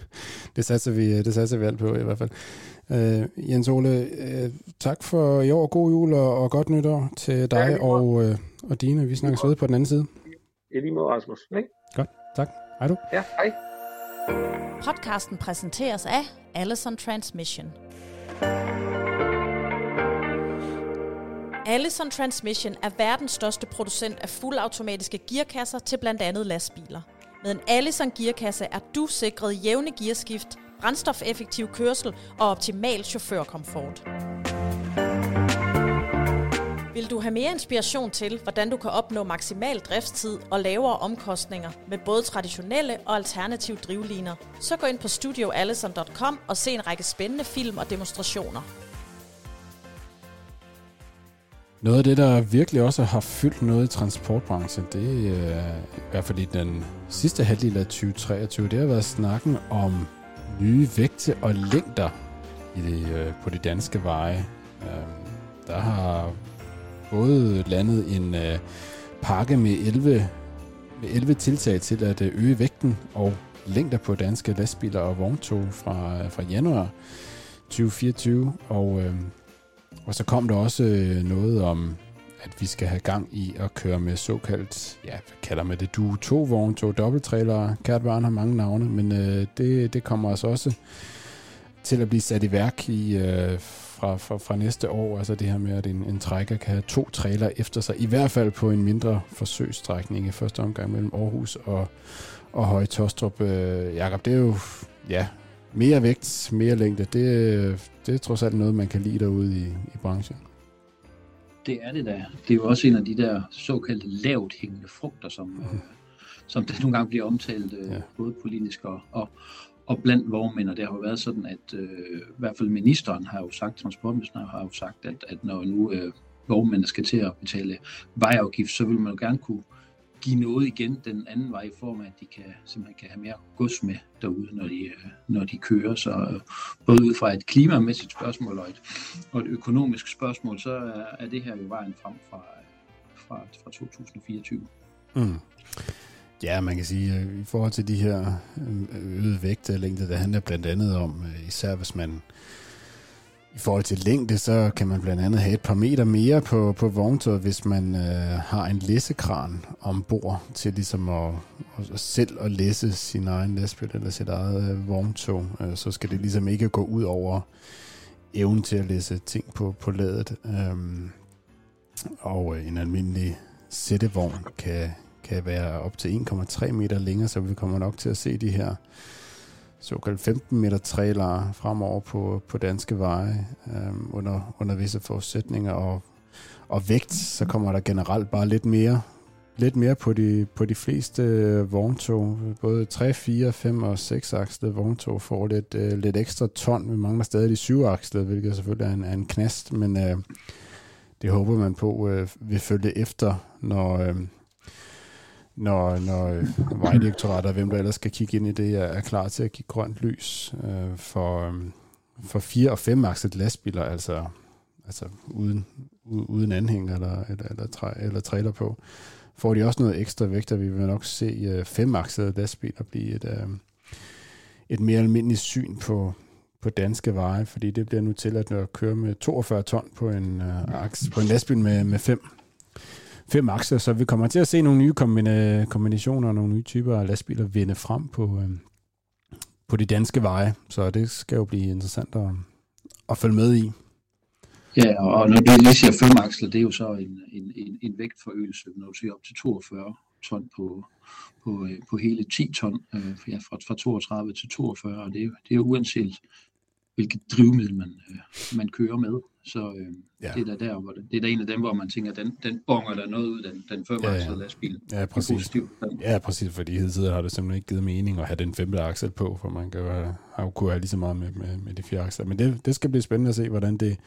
det satser vi, det satser vi alt på i hvert fald. Øh, Jens Ole, øh, tak for i år. God jul og, og godt nytår til dig måde. og, øh, og Dine. Vi snakkes ved på den anden side. I lige måde, Rasmus. Ikke? Godt, tak. Hej du. Ja, hej. Podcasten præsenteres af Allison Transmission. Allison Transmission er verdens største producent af fuldautomatiske gearkasser til blandt andet lastbiler. Med en Allison gearkasse er du sikret jævne gearskift, brændstofeffektiv kørsel og optimal chaufførkomfort. Vil du have mere inspiration til, hvordan du kan opnå maksimal driftstid og lavere omkostninger med både traditionelle og alternative drivliner, så gå ind på studioallison.com og se en række spændende film og demonstrationer. Noget af det, der virkelig også har fyldt noget i transportbranchen, det øh, er i hvert fald i den sidste halvdel af 2023, det har været snakken om nye vægte og længder i det, øh, på de danske veje. Øhm, der har både landet en øh, pakke med 11, med 11 tiltag til at øge vægten og længder på danske lastbiler og vogntog fra, fra januar 2024, og øhm, og så kom der også øh, noget om, at vi skal have gang i at køre med såkaldt, ja, hvad kalder man det, du to vogn, to dobbelttrailere. kært barn har mange navne, men øh, det, det kommer altså også til at blive sat i værk i, øh, fra, fra, fra næste år, altså det her med, at en, en trækker kan have to trailer efter sig, i hvert fald på en mindre forsøgsstrækning i første omgang mellem Aarhus og, og Høje Tostrup. Øh, Jakob, det er jo, ja, mere vægt, mere længde, det, øh, det er trods alt noget, man kan lide derude i, i branchen. Det er det da. Det er jo også en af de der såkaldte lavt hængende frugter, som, øh, som det nogle gange bliver omtalt, øh, ja. både politisk og, og, og blandt vognmænd. Og det har jo været sådan, at øh, i hvert fald ministeren har jo sagt, transportministeren har jo sagt, at, at når nu øh, vognmændene skal til at betale vejafgift, så vil man jo gerne kunne give noget igen den anden vej i form af, at de kan, simpelthen kan have mere gods med derude, når de, øh, når de kører. Så øh, både ud fra et klimamæssigt spørgsmål og et, og et økonomisk spørgsmål, så er, er det her jo vejen frem fra, fra, fra 2024. Mm. Ja, man kan sige, at i forhold til de her øgede vægte længde, det handler blandt andet om, især hvis man i forhold til længde, så kan man blandt andet have et par meter mere på, på vogntoget, hvis man øh, har en læsekran ombord til ligesom at, at selv at læse sin egen lastbil eller sit eget øh, vogntog. Øh, så skal det ligesom ikke gå ud over evnen til at læse ting på, på ladet. Øhm, og øh, en almindelig sættevogn kan, kan være op til 1,3 meter længere, så vi kommer nok til at se de her såkaldt 15 meter trailer fremover på, på danske veje øhm, under, under visse forudsætninger. Og, og vægt, så kommer der generelt bare lidt mere lidt mere på de, på de fleste øh, vogntog. Både 3, 4, 5 og 6 akslede vogntog får lidt, øh, lidt ekstra ton. Vi mangler stadig de 7 akslede, hvilket selvfølgelig er en, er en knast, men øh, det håber man på øh, vil følge efter, når, øh, når, når øh, Vejdirektoratet og hvem der ellers skal kigge ind i det, er, klar til at give grønt lys øh, for, øh, for fire- og femakset lastbiler, altså, altså uden, uden anhæng eller, eller, eller, træ, eller trailer på, får de også noget ekstra vægt, og vi vil nok se øh, femaksede lastbiler blive et, øh, et mere almindeligt syn på, på danske veje, fordi det bliver nu tilladt at køre med 42 ton på en, øh, aks, på en lastbil med, med 5 fem akser, så vi kommer til at se nogle nye kombina- kombinationer og nogle nye typer af lastbiler vinde frem på, øh, på de danske veje, så det skal jo blive interessant at, at følge med i. Ja, og når du lige siger fem aksler, det er jo så en, en, en, en vægtforøgelse, når du siger op til 42 ton på, på, øh, på hele 10 ton, øh, ja, fra, fra 32 til 42, og det er, det er jo uanset hvilket drivmiddel man, øh, man kører med. Så øh, Ja. det er der, der hvor det, det er der en af dem, hvor man tænker, den, den bonger der noget ud, den, den fem Ja, ja, lastbil. Ja, præcis. Ja, præcis, fordi hidtil har det simpelthen ikke givet mening at have den femte aksel på, for man kan jo have, jo kunne have lige så meget med, med, med de fire aksler. Men det, det skal blive spændende at se, hvordan det,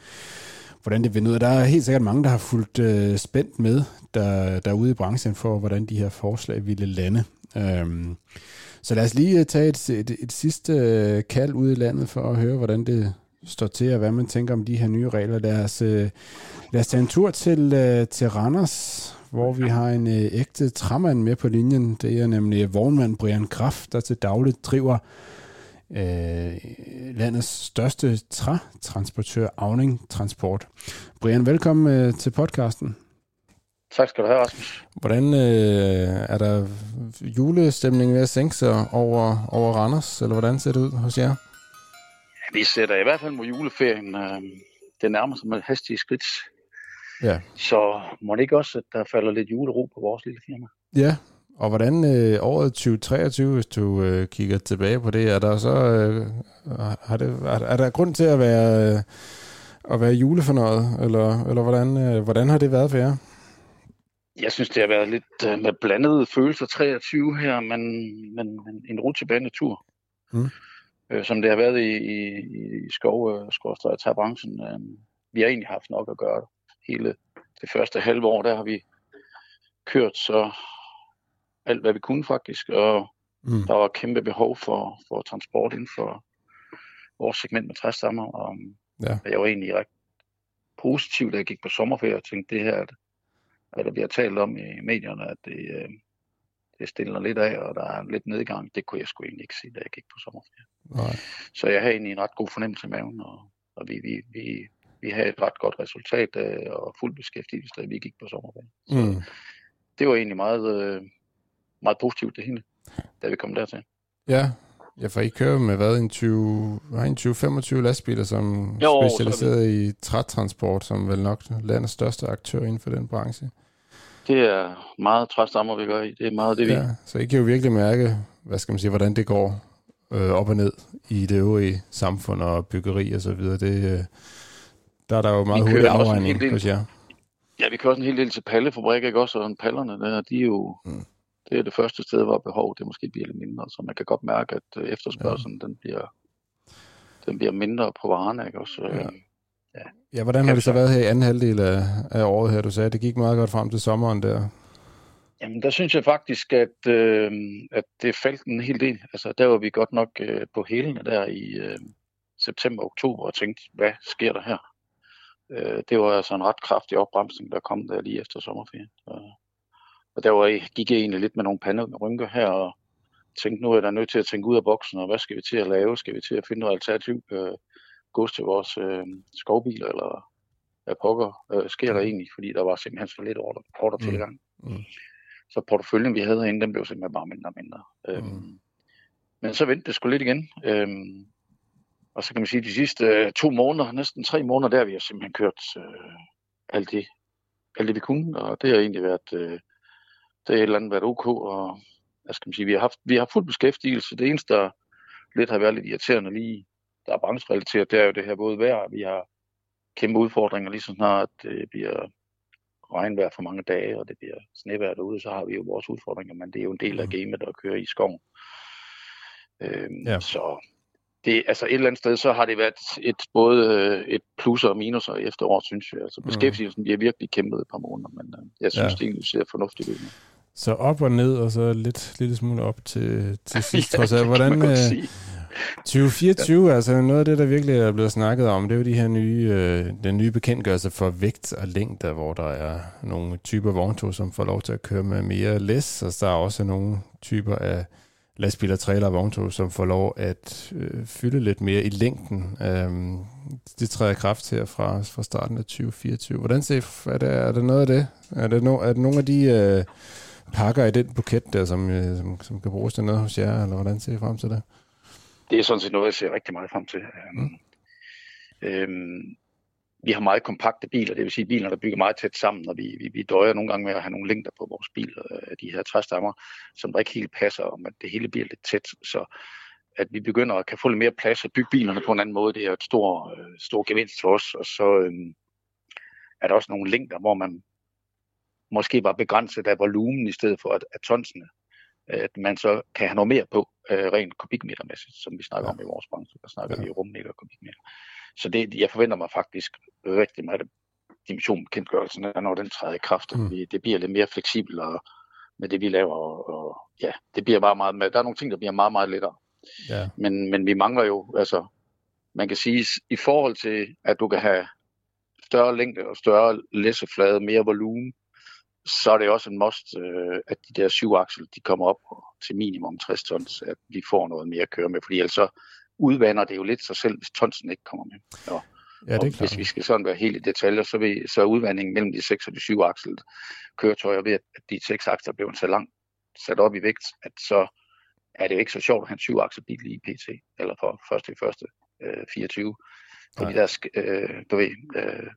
hvordan det vender ud. Der er helt sikkert mange, der har fulgt øh, spændt med der, derude i branchen for, hvordan de her forslag ville lande. Øhm, så lad os lige øh, tage et, et, et sidste øh, kald ud i landet for at høre, hvordan det står til, og hvad man tænker om de her nye regler. Lad os, øh, lad os tage en tur til, øh, til Randers, hvor vi har en øh, ægte træmand med på linjen. Det er nemlig vognmand Brian Graf, der til dagligt driver øh, landets største trætransportør, Avning Transport. Brian, velkommen øh, til podcasten. Tak skal du have, Rasmus. Hvordan øh, er der julestemning ved at sænke sig over, over Randers, eller hvordan ser det ud hos jer? Vi sætter i hvert fald mod juleferien. Øh, det nærmer sig med hastige skridt. Ja. Så må det ikke også, at der falder lidt julero på vores lille firma? Ja, og hvordan øh, året 2023, hvis du øh, kigger tilbage på det, er der så øh, har det, er, er der grund til at være øh, at være julefornøjet, eller, eller hvordan, øh, hvordan har det været for jer? Jeg synes, det har været lidt øh, med blandede følelser 23 her, men, men, men en rutsjebanetur, Mm. Øh, som det har været i, i, i skov, øh, branchen. Øh, vi har egentlig haft nok at gøre hele det første halve år, der har vi kørt så alt, hvad vi kunne faktisk, og Mm. der var kæmpe behov for, for transport inden for vores segment med træstammer, og Ja. jeg var egentlig ret positiv, da jeg gik på sommerferie og tænkte, det her, at, at der bliver talt om i medierne, at det, øh, det stiller lidt af, og der er lidt nedgang. Det kunne jeg sgu egentlig ikke se, da jeg gik på sommerferie. Nej. Så jeg havde egentlig en ret god fornemmelse i maven, og, og vi, vi, vi, vi havde et ret godt resultat øh, og fuld beskæftigelse, da vi gik på sommerferie. Mm. Det var egentlig meget, øh, meget positivt det hele, da vi kom dertil. Ja. ja, for I kører med hvad, en 20, har I en 20-25 lastbiler, som Jo, er specialiseret i trætransport, som vel nok landets største aktør inden for den branche. Det er meget træstammer, vi gør i. Det er meget det, vi... Ja, så I kan jo virkelig mærke, hvad skal man sige, hvordan det går øh, op og ned i det øvrige samfund og byggeri og så videre. Det, øh, der er der jo meget hurtig afregning del. hos jer. Ja, vi kører også en hel del til pallefabrik, ikke også? Og pallerne der, de er jo... Mm. Det er det første sted, hvor behov det måske bliver lidt mindre. Så man kan godt mærke, at øh, efterspørgselen, den bliver den bliver mindre på varerne, ikke også? Ja. Øh, Ja, hvordan har det så været her i anden halvdel af, af året her? Du sagde, at det gik meget godt frem til sommeren der. Jamen, der synes jeg faktisk, at, øh, at det faldt en hel del. Altså, der var vi godt nok øh, på hælene der i øh, september oktober og tænkte, hvad sker der her? Øh, det var altså en ret kraftig opbremsning, der kom der lige efter sommerferien. Og, og der var, gik jeg egentlig lidt med nogle panderynker her og tænkte, nu er der nødt til at tænke ud af boksen, og hvad skal vi til at lave? Skal vi til at finde noget alternativ øh, gods til vores øh, skovbiler, eller hvad pokker øh, sker der egentlig? Fordi der var simpelthen så lidt ordre Mm. tilgang. Mm. Så porteføljen, vi havde herinde, den blev simpelthen bare mindre og mindre. Øhm, men så vendte det sgu lidt igen. Øhm, og så kan man sige, at de sidste øh, to måneder, næsten tre måneder, der har vi har simpelthen kørt øh, alt, det, alt det, vi kunne. Og det har egentlig været, øh, det har et eller andet været ok. Og hvad skal man sige, vi har haft, vi har haft fuld beskæftigelse. Det eneste, der lidt har været lidt irriterende lige, der er brancherelateret, det er jo det her både vejr. Vi har kæmpe udfordringer, lige så snart det bliver regnvejr for mange dage, og det bliver snevejr derude, så har vi jo vores udfordringer, men det er jo en del af gamet at køre i skoven. Øhm, Ja. Så det, altså et eller andet sted, så har det været et, både øh, et plus og minus i efteråret, synes jeg. Altså beskæftigelsen, vi har virkelig kæmpet et par måneder, men øh, jeg synes, Ja. det egentlig ser fornuftigt ud. Så op og ned, og så lidt lille smule op til, til sidst. Ja, trods alt. hvordan, øh, sige. 2024, altså noget af det, der virkelig er blevet snakket om, det er jo de her nye, øh, den nye bekendtgørelse for vægt og længder, hvor der er nogle typer vogntog, som får lov til at køre med mere læs, og der er også nogle typer af lastbiler, trailer og vogntog, som får lov at øh, fylde lidt mere i længden. Øhm, det træder kraft her fra, fra starten af 2024. Hvordan ser, er, det, er det noget af det? Er det, no, er det nogle af de øh, pakker i den buket der, som, øh, som, som kan bruges til noget hos jer, eller hvordan ser I frem til det? Det er sådan set noget, jeg ser rigtig meget frem til. Mm. Øhm, vi har meget kompakte biler, det vil sige biler, der bygger meget tæt sammen, og vi, vi, vi døjer nogle gange med at have nogle længder på vores biler, øh, de her træstammer, som der ikke helt passer, om at det hele bliver lidt tæt, så at vi begynder at kan få lidt mere plads og bygge bilerne på en anden måde, det er et stor, øh, stor gevinst for os, og så øh, er der også nogle længder, hvor man måske var begrænset af volumen i stedet for at, at tonsene, at man så kan have noget mere på, øh, rent kubikmetermæssigt, som vi snakker ja. om i vores branche, der snakker ja. vi rummeter og kubikmeter. Så det, jeg forventer mig faktisk rigtig meget dimensionbekendtgørelsen, når den træder i kraft. Mm. Det bliver lidt mere fleksibelt og med det, vi laver. Og, og ja, det bliver bare meget. Der er nogle ting, der bliver meget, meget lettere. Ja. Men, men vi mangler jo, altså, man kan sige, i forhold til, at du kan have større længde og større læsseflade, mere volumen, så er det også en must, øh, at de der syv aksel, de kommer op til minimum 60 tons, at vi får noget mere at køre med, fordi ellers så udvander det jo lidt sig selv, hvis tonsen ikke kommer med. Og, ja, det er og hvis vi skal sådan være helt i detaljer, så, vil, så er udvandringen mellem de 6 og de 7 aksel køretøjer ved, at de 6 aksler bliver så langt sat op i vægt, at så er det jo ikke så sjovt at have en 7 aksel bil i PT, eller for første i første øh, 24. Fordi Nej. der øh, du ved, øh,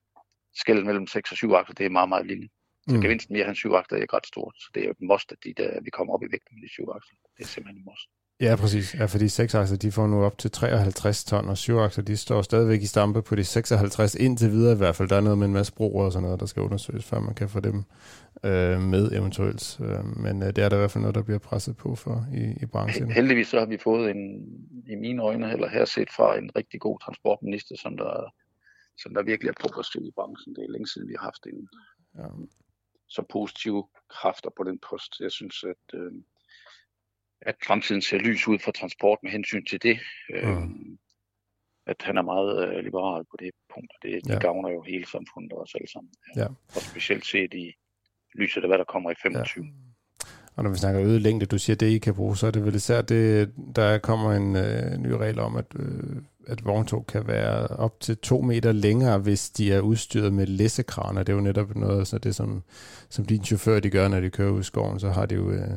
skældet mellem 6 og 7 aksler, det er meget, meget lille. Så mm. gevinsten mere at have en 7 aksler er ret stort. Så det er jo et must, at de der, vi kommer op i vægten med de 7 aksler. Det er simpelthen en must. Ja, præcis. Ja, fordi 6 akser, de får nu op til 53 ton, og 7 akser, de står stadigvæk i stampe på de 56 indtil videre i hvert fald. Der er noget med en masse broer og sådan noget, der skal undersøges, før man kan få dem øh, med eventuelt. Øh, men øh, det er der i hvert fald noget, der bliver presset på for i, i branchen. Heldigvis så har vi fået en, i mine øjne, eller her set fra en rigtig god transportminister, som der, som der virkelig er progressiv i branchen. Det er længe siden, vi har haft en ja. Så positive kræfter på den post. Jeg synes, at øh, at fremtiden ser lys ud for transport med hensyn til det. Øh, mm. At han er meget øh, liberal på det punkt, og det, det ja. gavner jo hele samfundet og os alle sammen. Ja. Og specielt set i lyset af, hvad der kommer i 25. Ja. Og når vi snakker øget længde, du siger, det I kan bruge, så er det vel især det, der kommer en øh, ny regel om, at, øh, at vogntog kan være op til to meter længere, hvis de er udstyret med læssekraner. Det er jo netop noget, så det som, som din chauffør de gør, når de kører ud i skoven, så har de jo øh,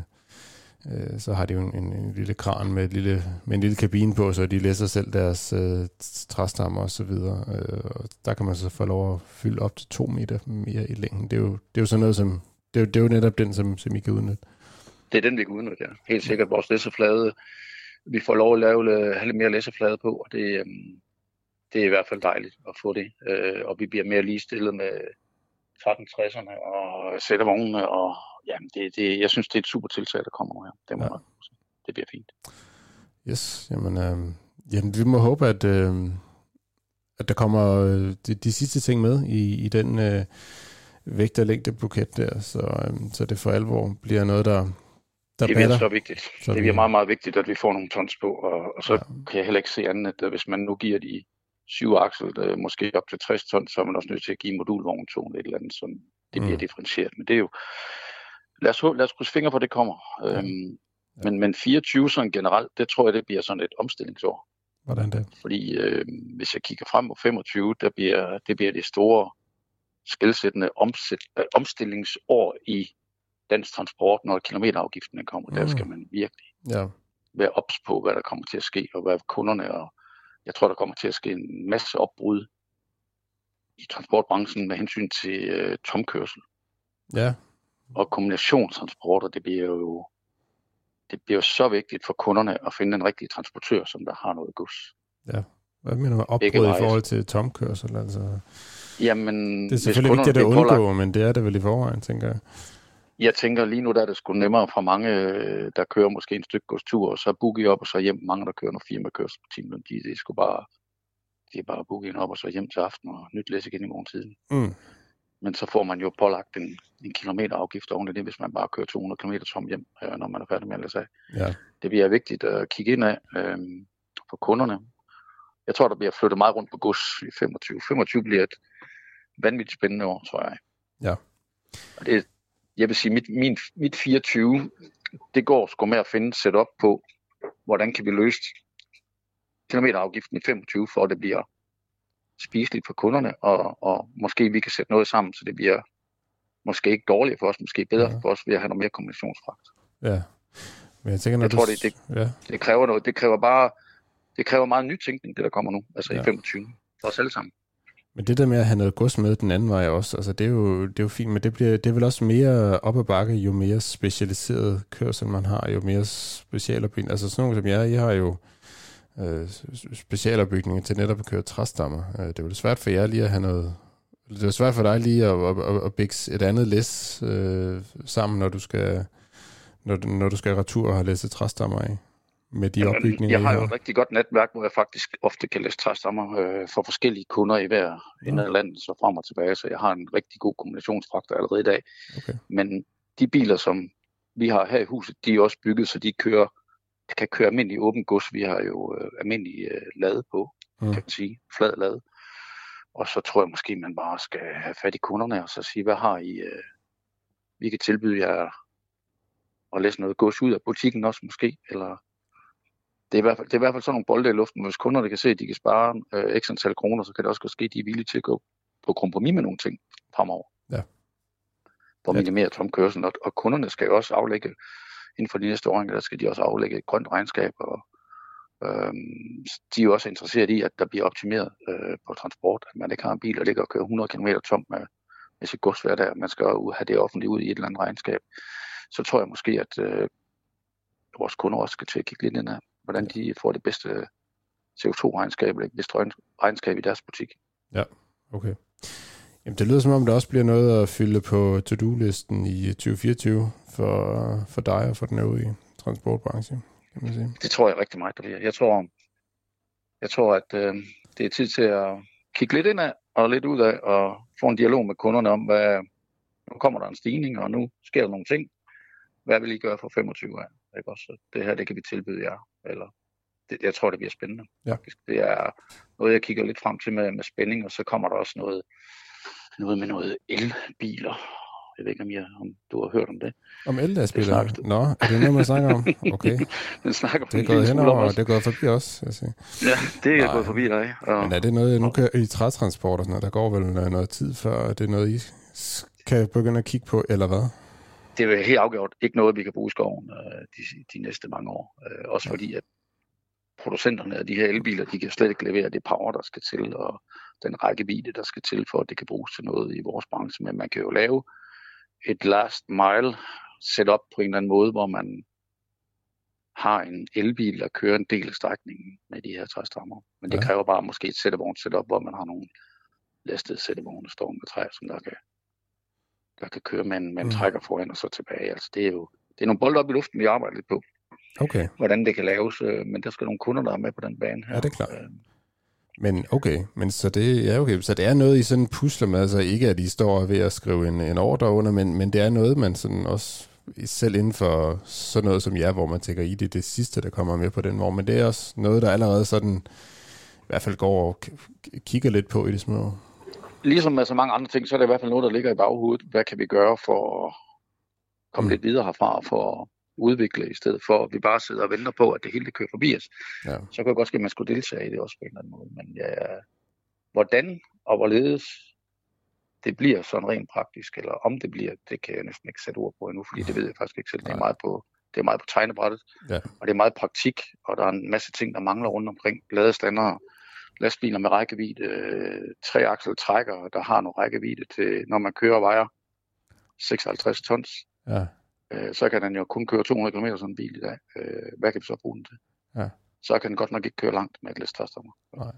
øh, så har de jo en, en, en lille kran med, et lille, med en lille kabine på, så de læser selv deres øh, træstammer og så videre. Øh, og der kan man så få lov at fylde op til to meter mere i længden. Det er jo, det er jo sådan noget, som, det er jo, det er jo netop den, som, som I kan udnytte. Det er den, vi kan udnytte, ja. Helt sikkert. Vores læseflade, vi får lov at lave have lidt mere læseflade på, og det, øh, det er i hvert fald dejligt at få det. Øh, og vi bliver mere ligestillet med 1360'erne og sættevognene og, ja, det, det, jeg synes, det er et super tiltag, der kommer nu her. Det, må ja. det bliver fint. Yes, jamen, øh, jamen vi må håbe, at, øh, at der kommer øh, de, de sidste ting med i, i den øh, vægt- og længdebuket der, så, øh, så det for alvor bliver noget, der, der det bliver så vigtigt. Så det bliver meget, meget vigtigt, at vi får nogle tons på, og, og så ja. kan jeg heller ikke se andet, at hvis man nu giver de syv aksel, der måske op til 60 tons, så er man også nødt til at give modulvogn et eller andet, som det bliver mm. differentieret. Men det er jo, lad os, lad os krydse fingre på, at det kommer. Ja. Øhm, ja. Men, men 24 sådan generelt, det tror jeg, det bliver sådan et omstillingsår. Hvordan det? Fordi øh, hvis jeg kigger frem på 25, der bliver, det bliver det store skældsættende omsæt, øh, omstillingsår i dansk transport, når kilometerafgiften kommer. Mm. Der skal man virkelig ja. være ops på, hvad der kommer til at ske, og hvad kunderne, og jeg tror, der kommer til at ske en masse opbrud i transportbranchen med hensyn til øh, tomkørsel. Ja, og kombinationstransporter, det bliver jo det bliver jo så vigtigt for kunderne at finde den rigtige transportør, som der har noget gods. Ja. Hvad mener du med opbrud i forhold til tomkørsel? Altså, Jamen, det er selvfølgelig vigtigt at undgå, pålagt... men det er det vel i forvejen, tænker jeg. Jeg tænker lige nu, der er det sgu nemmere for mange, der kører måske en stykke godstur, og så I op og så hjem. Mange, der kører noget firmakørsel på timen, de, de sgu bare, de er bare booket op og så hjem til aften og nyt læs igen i morgen tiden. Mm. Men så får man jo pålagt en, en kilometerafgift oven i det, hvis man bare kører 200 km tom hjem, øh, når man er færdig med at læse af. Ja. Det bliver vigtigt at kigge ind af. Øh, for kunderne. Jeg tror, der bliver flyttet meget rundt på gods i 25. 25 bliver et vanvittigt spændende år, tror jeg. Ja. Og det, jeg vil sige, mit, min, mit 24, det går sgu med at finde et setup på, hvordan kan vi løse kilometerafgiften i 25, for at det bliver spiseligt for kunderne, og, og måske vi kan sætte noget sammen, så det bliver måske ikke dårligt for os, måske bedre ja. for os, ved at have noget mere kombinationsfragt. Ja. Men jeg tænker, når Jeg du... tror, det, det, Ja. det kræver noget. Det kræver bare, det kræver meget nytænkning, det der kommer nu, altså. Ja. i 25, for os alle sammen. Men det der med at have noget gods med den anden vej også, altså det er jo, det er jo fint, men det, bliver, det er vel også mere op ad bakke, jo mere specialiseret kørsel man har, jo mere specialopbygning. Altså sådan nogle som jeg, I har jo øh, specialopbygninger til netop at køre træstammer. Øh, det er jo svært for jer lige at have noget, det er svært for dig lige at, at, at, at bygge et andet læs øh, sammen, når du skal når, du- når du skal retur og have læsset træstammer af med de Jamen, opbygninger, jeg har jo et rigtig godt netværk, hvor jeg faktisk ofte kan læse træstammer øh, for forskellige kunder i hver ende af landet, så frem og tilbage, så jeg har en rigtig god kombinationsfaktor allerede i dag. Okay. Men de biler, som vi har her i huset, de er også bygget, så de kører, kan køre almindelig åben gods. Vi har jo øh, almindelig øh, lade på, Mm. kan man sige, flad lade. Og så tror jeg måske, man bare skal have fat i kunderne og så sige, hvad har I, øh, vi kan tilbyde jer at læse noget gods ud af butikken også måske, eller det er, i hvert fald, det er i hvert fald sådan nogle bolde i luften, hvis kunderne kan se, at de kan spare øh, x antal kroner, så kan det også godt ske, at de er villige til at gå på kompromis med nogle ting fremover. Ja. For at minimere tomkørsel. Og, og kunderne skal jo også aflægge, inden for de næste år, der skal de også aflægge et grønt regnskab, og øhm, de er jo også interesseret i, at der bliver optimeret øh, på transport, at man ikke har en bil, der ligger og kører 100 km tom med, med sit gods hver dag, man skal jo have det offentligt ud i et eller andet regnskab. Så tror jeg måske, at øh, vores kunder også skal til at kigge lidt ind af, hvordan de får det bedste CO2-regnskab, eller det bedste regn- regnskab i deres butik. Ja, okay. Jamen, det lyder som om, der også bliver noget at fylde på to-do-listen i 2024 for, for dig og for den øvrige transportbranche, kan man sige. Det tror jeg rigtig meget, der bliver. Jeg tror, jeg tror at øh, det er tid til at kigge lidt ind af og lidt ud af og få en dialog med kunderne om, hvad, nu kommer der en stigning, og nu sker der nogle ting. Hvad vil I gøre for 25 af? Ikke også? Så Det her, det kan vi tilbyde jer. Eller, det, jeg tror, det bliver spændende. Ja. Det er noget, jeg kigger lidt frem til med, med spænding, og så kommer der også noget, noget med noget elbiler. Jeg ved ikke, om, jeg, om du har hørt om det. Om el-lastbiler? Nå, er det noget, man snakker om? Okay. Den snakker Det er gået henover, også. det er gået forbi os. Jeg siger. Ja, det er Nej. gået forbi dig. Og, Men er det noget, nu kan i trætransport og sådan noget, der går vel noget, noget tid før, er det noget, I kan begynde at kigge på, eller hvad? Det er helt afgjort ikke noget, vi kan bruge i skoven øh, de, de næste mange år. Øh, også fordi, at producenterne af de her elbiler, de kan slet ikke levere det power, der skal til, og den rækkevidde, der skal til, for at det kan bruges til noget i vores branche. Men man kan jo lave et last mile setup på en eller anden måde, hvor man har en elbil, der kører en del af strækningen med de her træstammer. Men det Ja. kræver bare måske et sættevogn setup, hvor man har nogle lastede sættevogne, der står med træer, som der kan, der kan køre med en, med en Mm. trækker foran og så tilbage. Altså, det er jo det er nogle bolde op i luften, vi arbejder lidt på, Okay, hvordan det kan laves, øh, men der skal nogle kunder, der er med på den bane her. Ja, det er klart. Øh, men okay, men så det, ja, okay, så det er noget, I sådan pusler med, altså ikke at I står ved at skrive en, en ordre under, men, men det er noget, man sådan også, selv inden for sådan noget som jer, hvor man tænker i det, er det sidste, der kommer med på den vogn, men det er også noget, der allerede sådan, i hvert fald går og kigger lidt på i det små. Ligesom med så mange andre ting, så er det i hvert fald noget, der ligger i baghovedet. Hvad kan vi gøre for at komme Mm. lidt videre herfra, for at udvikle, i stedet for at vi bare sidder og venter på, at det hele det kører forbi os. Ja. Så kan det godt ske, at man skulle deltage i det også på en eller anden måde. Men ja, hvordan og hvorledes det bliver sådan rent praktisk, eller om det bliver, det kan jeg næsten ikke sætte ord på endnu, fordi det ved jeg faktisk ikke selv. Det er meget på, det er meget på tegnebrættet, Ja. og det er meget praktik, og der er en masse ting, der mangler rundt omkring. Ladestander, lastbiler med rækkevidde, øh, tre aksel trækker, der har noget rækkevidde til, når man kører vejer 56 tons, Ja, øh, så kan den jo kun køre 200 km sådan en bil i dag. Øh, hvad kan vi så bruge den til? Ja. Så kan den godt nok ikke køre langt med et læstræstommer. Nej.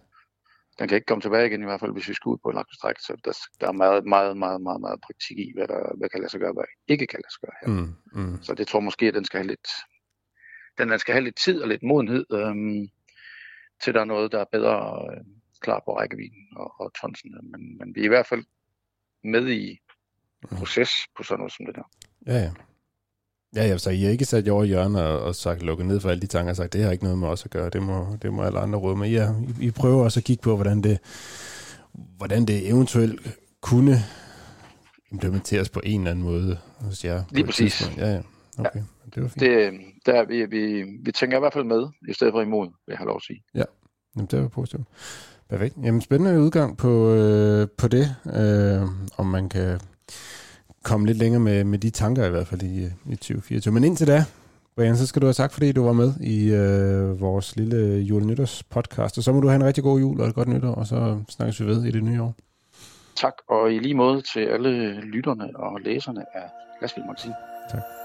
Den kan ikke komme tilbage igen i hvert fald, hvis vi skal ud på et langt stræk. Så der, der er meget, meget, meget, meget, meget praktik i, hvad der hvad kan lade sig gøre, hvad ikke kan lade sig gøre her. mm, mm, Så det tror jeg måske, at den skal have lidt, den, den skal have lidt tid og lidt modenhed, øhm, til der er noget, der er bedre øh, klar på rækkevidden og, og tonsene. Men, men vi er i hvert fald med i proces på sådan noget som det der. ja, ja. Ja, ja, så I har ikke sat jer over i hjørnet og, og sagt lukket ned for alle de tanker og sagt, det har ikke noget med os at gøre, det må, det må alle andre råde med. Ja, I, I prøver også at kigge på, hvordan det, hvordan det eventuelt kunne implementeres på en eller anden måde hos jer. Lige præcis. Ja, ja. Okay. Ja. Det var fint. Det, der, er vi, vi, vi tænker i hvert fald med, i stedet for imod, vil jeg have lov at sige. Ja, Jamen, det var positivt. Perfekt. Jamen, spændende udgang på, øh, på det, øh, om man kan komme lidt længere med, med de tanker i hvert fald i, i 2024. Men indtil da, Brian, så skal du have tak, fordi du var med i øh, vores lille julenytårs podcast. Og så må du have en rigtig god jul og et godt nytår, og så snakkes vi ved i det nye år. Tak, og i lige måde til alle lytterne og læserne af Lastbil Magasin. Tak.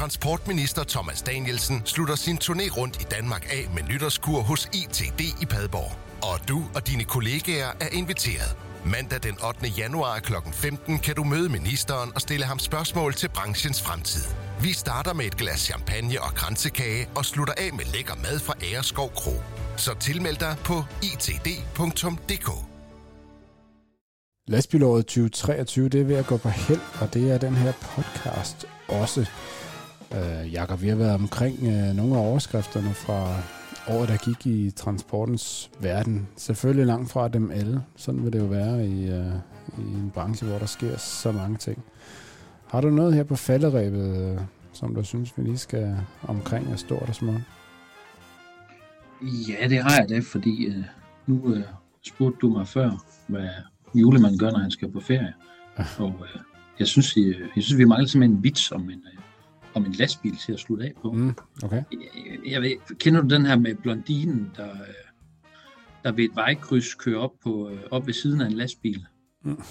Transportminister Thomas Danielsen slutter sin turné rundt i Danmark af med nytårskur hos ITD i Padborg. Og du og dine kollegaer er inviteret. Mandag den 8. januar kl. 15 kan du møde ministeren og stille ham spørgsmål til branchens fremtid. Vi starter med et glas champagne og kransekage og slutter af med lækker mad fra Æreskov Kro. Så tilmeld dig på itd.dk. Lastbilåret 2023, det er ved at gå på held, og det er den her podcast også. Øh, Jakob, vi har været omkring øh, nogle af overskrifterne fra året, der gik i transportens verden. Selvfølgelig langt fra dem alle. Sådan vil det jo være i, øh, i en branche, hvor der sker så mange ting. Har du noget her på falderæbet, øh, som du synes, vi lige skal omkring af stort og småt? Ja, det har jeg da, fordi øh, nu øh, spurgte du mig før, hvad julemanden gør, når han skal på ferie. Og øh, jeg, synes, jeg, jeg synes, vi mangler simpelthen en vits om en, øh, om en lastbil til at slutte af på. Mm, okay. Jeg, jeg ved, kender du den her med blondinen, der, øh, der ved et vejkryds kører op, på, øh, op ved siden af en lastbil? Mm.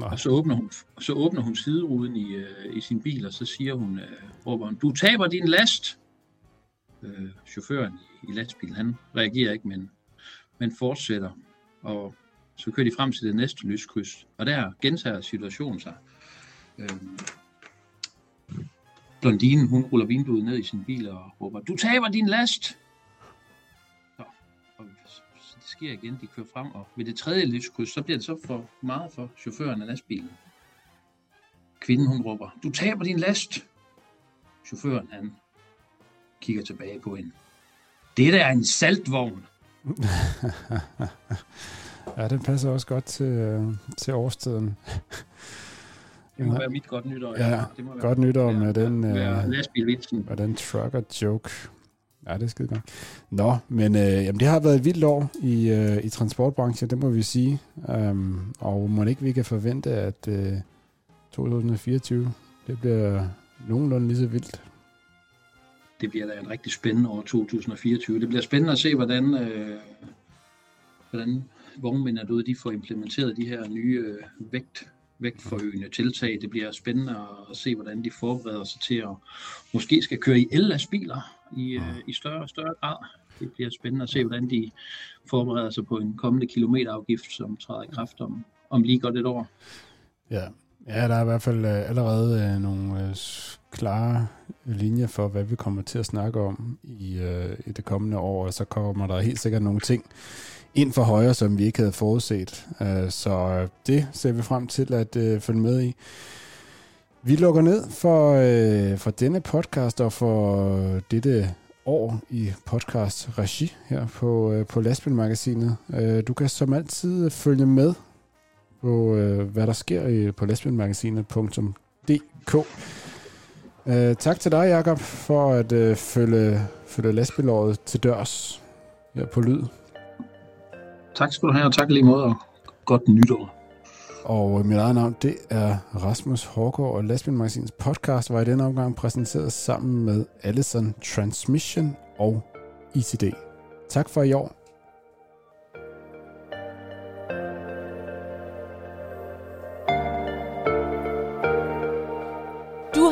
Og så åbner hun, så åbner hun sideruden i, øh, i sin bil, og så siger hun, øh, råber hun, du taber din last. Øh, chaufføren i, i lastbilen, han reagerer ikke, men, men fortsætter. Og så kører de frem til det næste lyskryds, og der gentager situationen sig. Øhm, blondinen, hun ruller vinduet ned i sin bil og råber, du taber din last! Så, og så det sker igen, de kører frem, og ved det tredje lyskryds, så bliver det så for meget for chaufføren af lastbilen. Kvinden, hun råber, du taber din last! Chaufføren, han kigger tilbage på hende. Det der er en saltvogn. ja, den passer også godt til, øh, til årstiden. Det må være mit godt nytår. Ja, det må være, godt nytår med den, være øh, og den trucker joke. Ja, det er skide godt. Nå, men øh, jamen, det har været et vildt år i, øh, i transportbranchen, det må vi sige. Um, og må ikke vi kan forvente, at øh, 2024, det bliver nogenlunde lige så vildt. Det bliver da en rigtig spændende år 2024. Det bliver spændende at se, hvordan, øh, hvordan vognmændene derude, de får implementeret de her nye øh, vægt, vægtforøgende tiltag. Det bliver spændende at se, hvordan de forbereder sig til at måske skal køre i el-lastbiler i, øh, i større og større grad. Det bliver spændende at se, hvordan de forbereder sig på en kommende kilometerafgift, som træder i kraft om, om lige godt et år. Ja. ja, der er i hvert fald øh, allerede øh, nogle øh, klare linjer for, hvad vi kommer til at snakke om i, øh, i det kommende år, og så kommer der helt sikkert nogle ting ind for højre, som vi ikke havde forudset. Øh, så det ser vi frem til at øh, følge med i. Vi lukker ned for, øh, for denne podcast og for dette år i podcast regi her på, øh, på Lastbilmagasinet. Øh, du kan som altid følge med på, øh, hvad der sker i, på lastbilmagasinet.dk. Øh, tak til dig, Jakob, for at øh, følge, følge lastbilåret til dørs her på Lyd. Tak skal du have, og tak lige måde, og godt nytår. Og øh, mit eget navn, det er Rasmus Hårgaard, og Lastbilmagasinets podcast var i denne omgang præsenteret sammen med Allison Transmission og ICD. Tak for i år.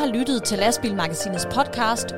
Har lyttet til Lastbilmagasinets podcast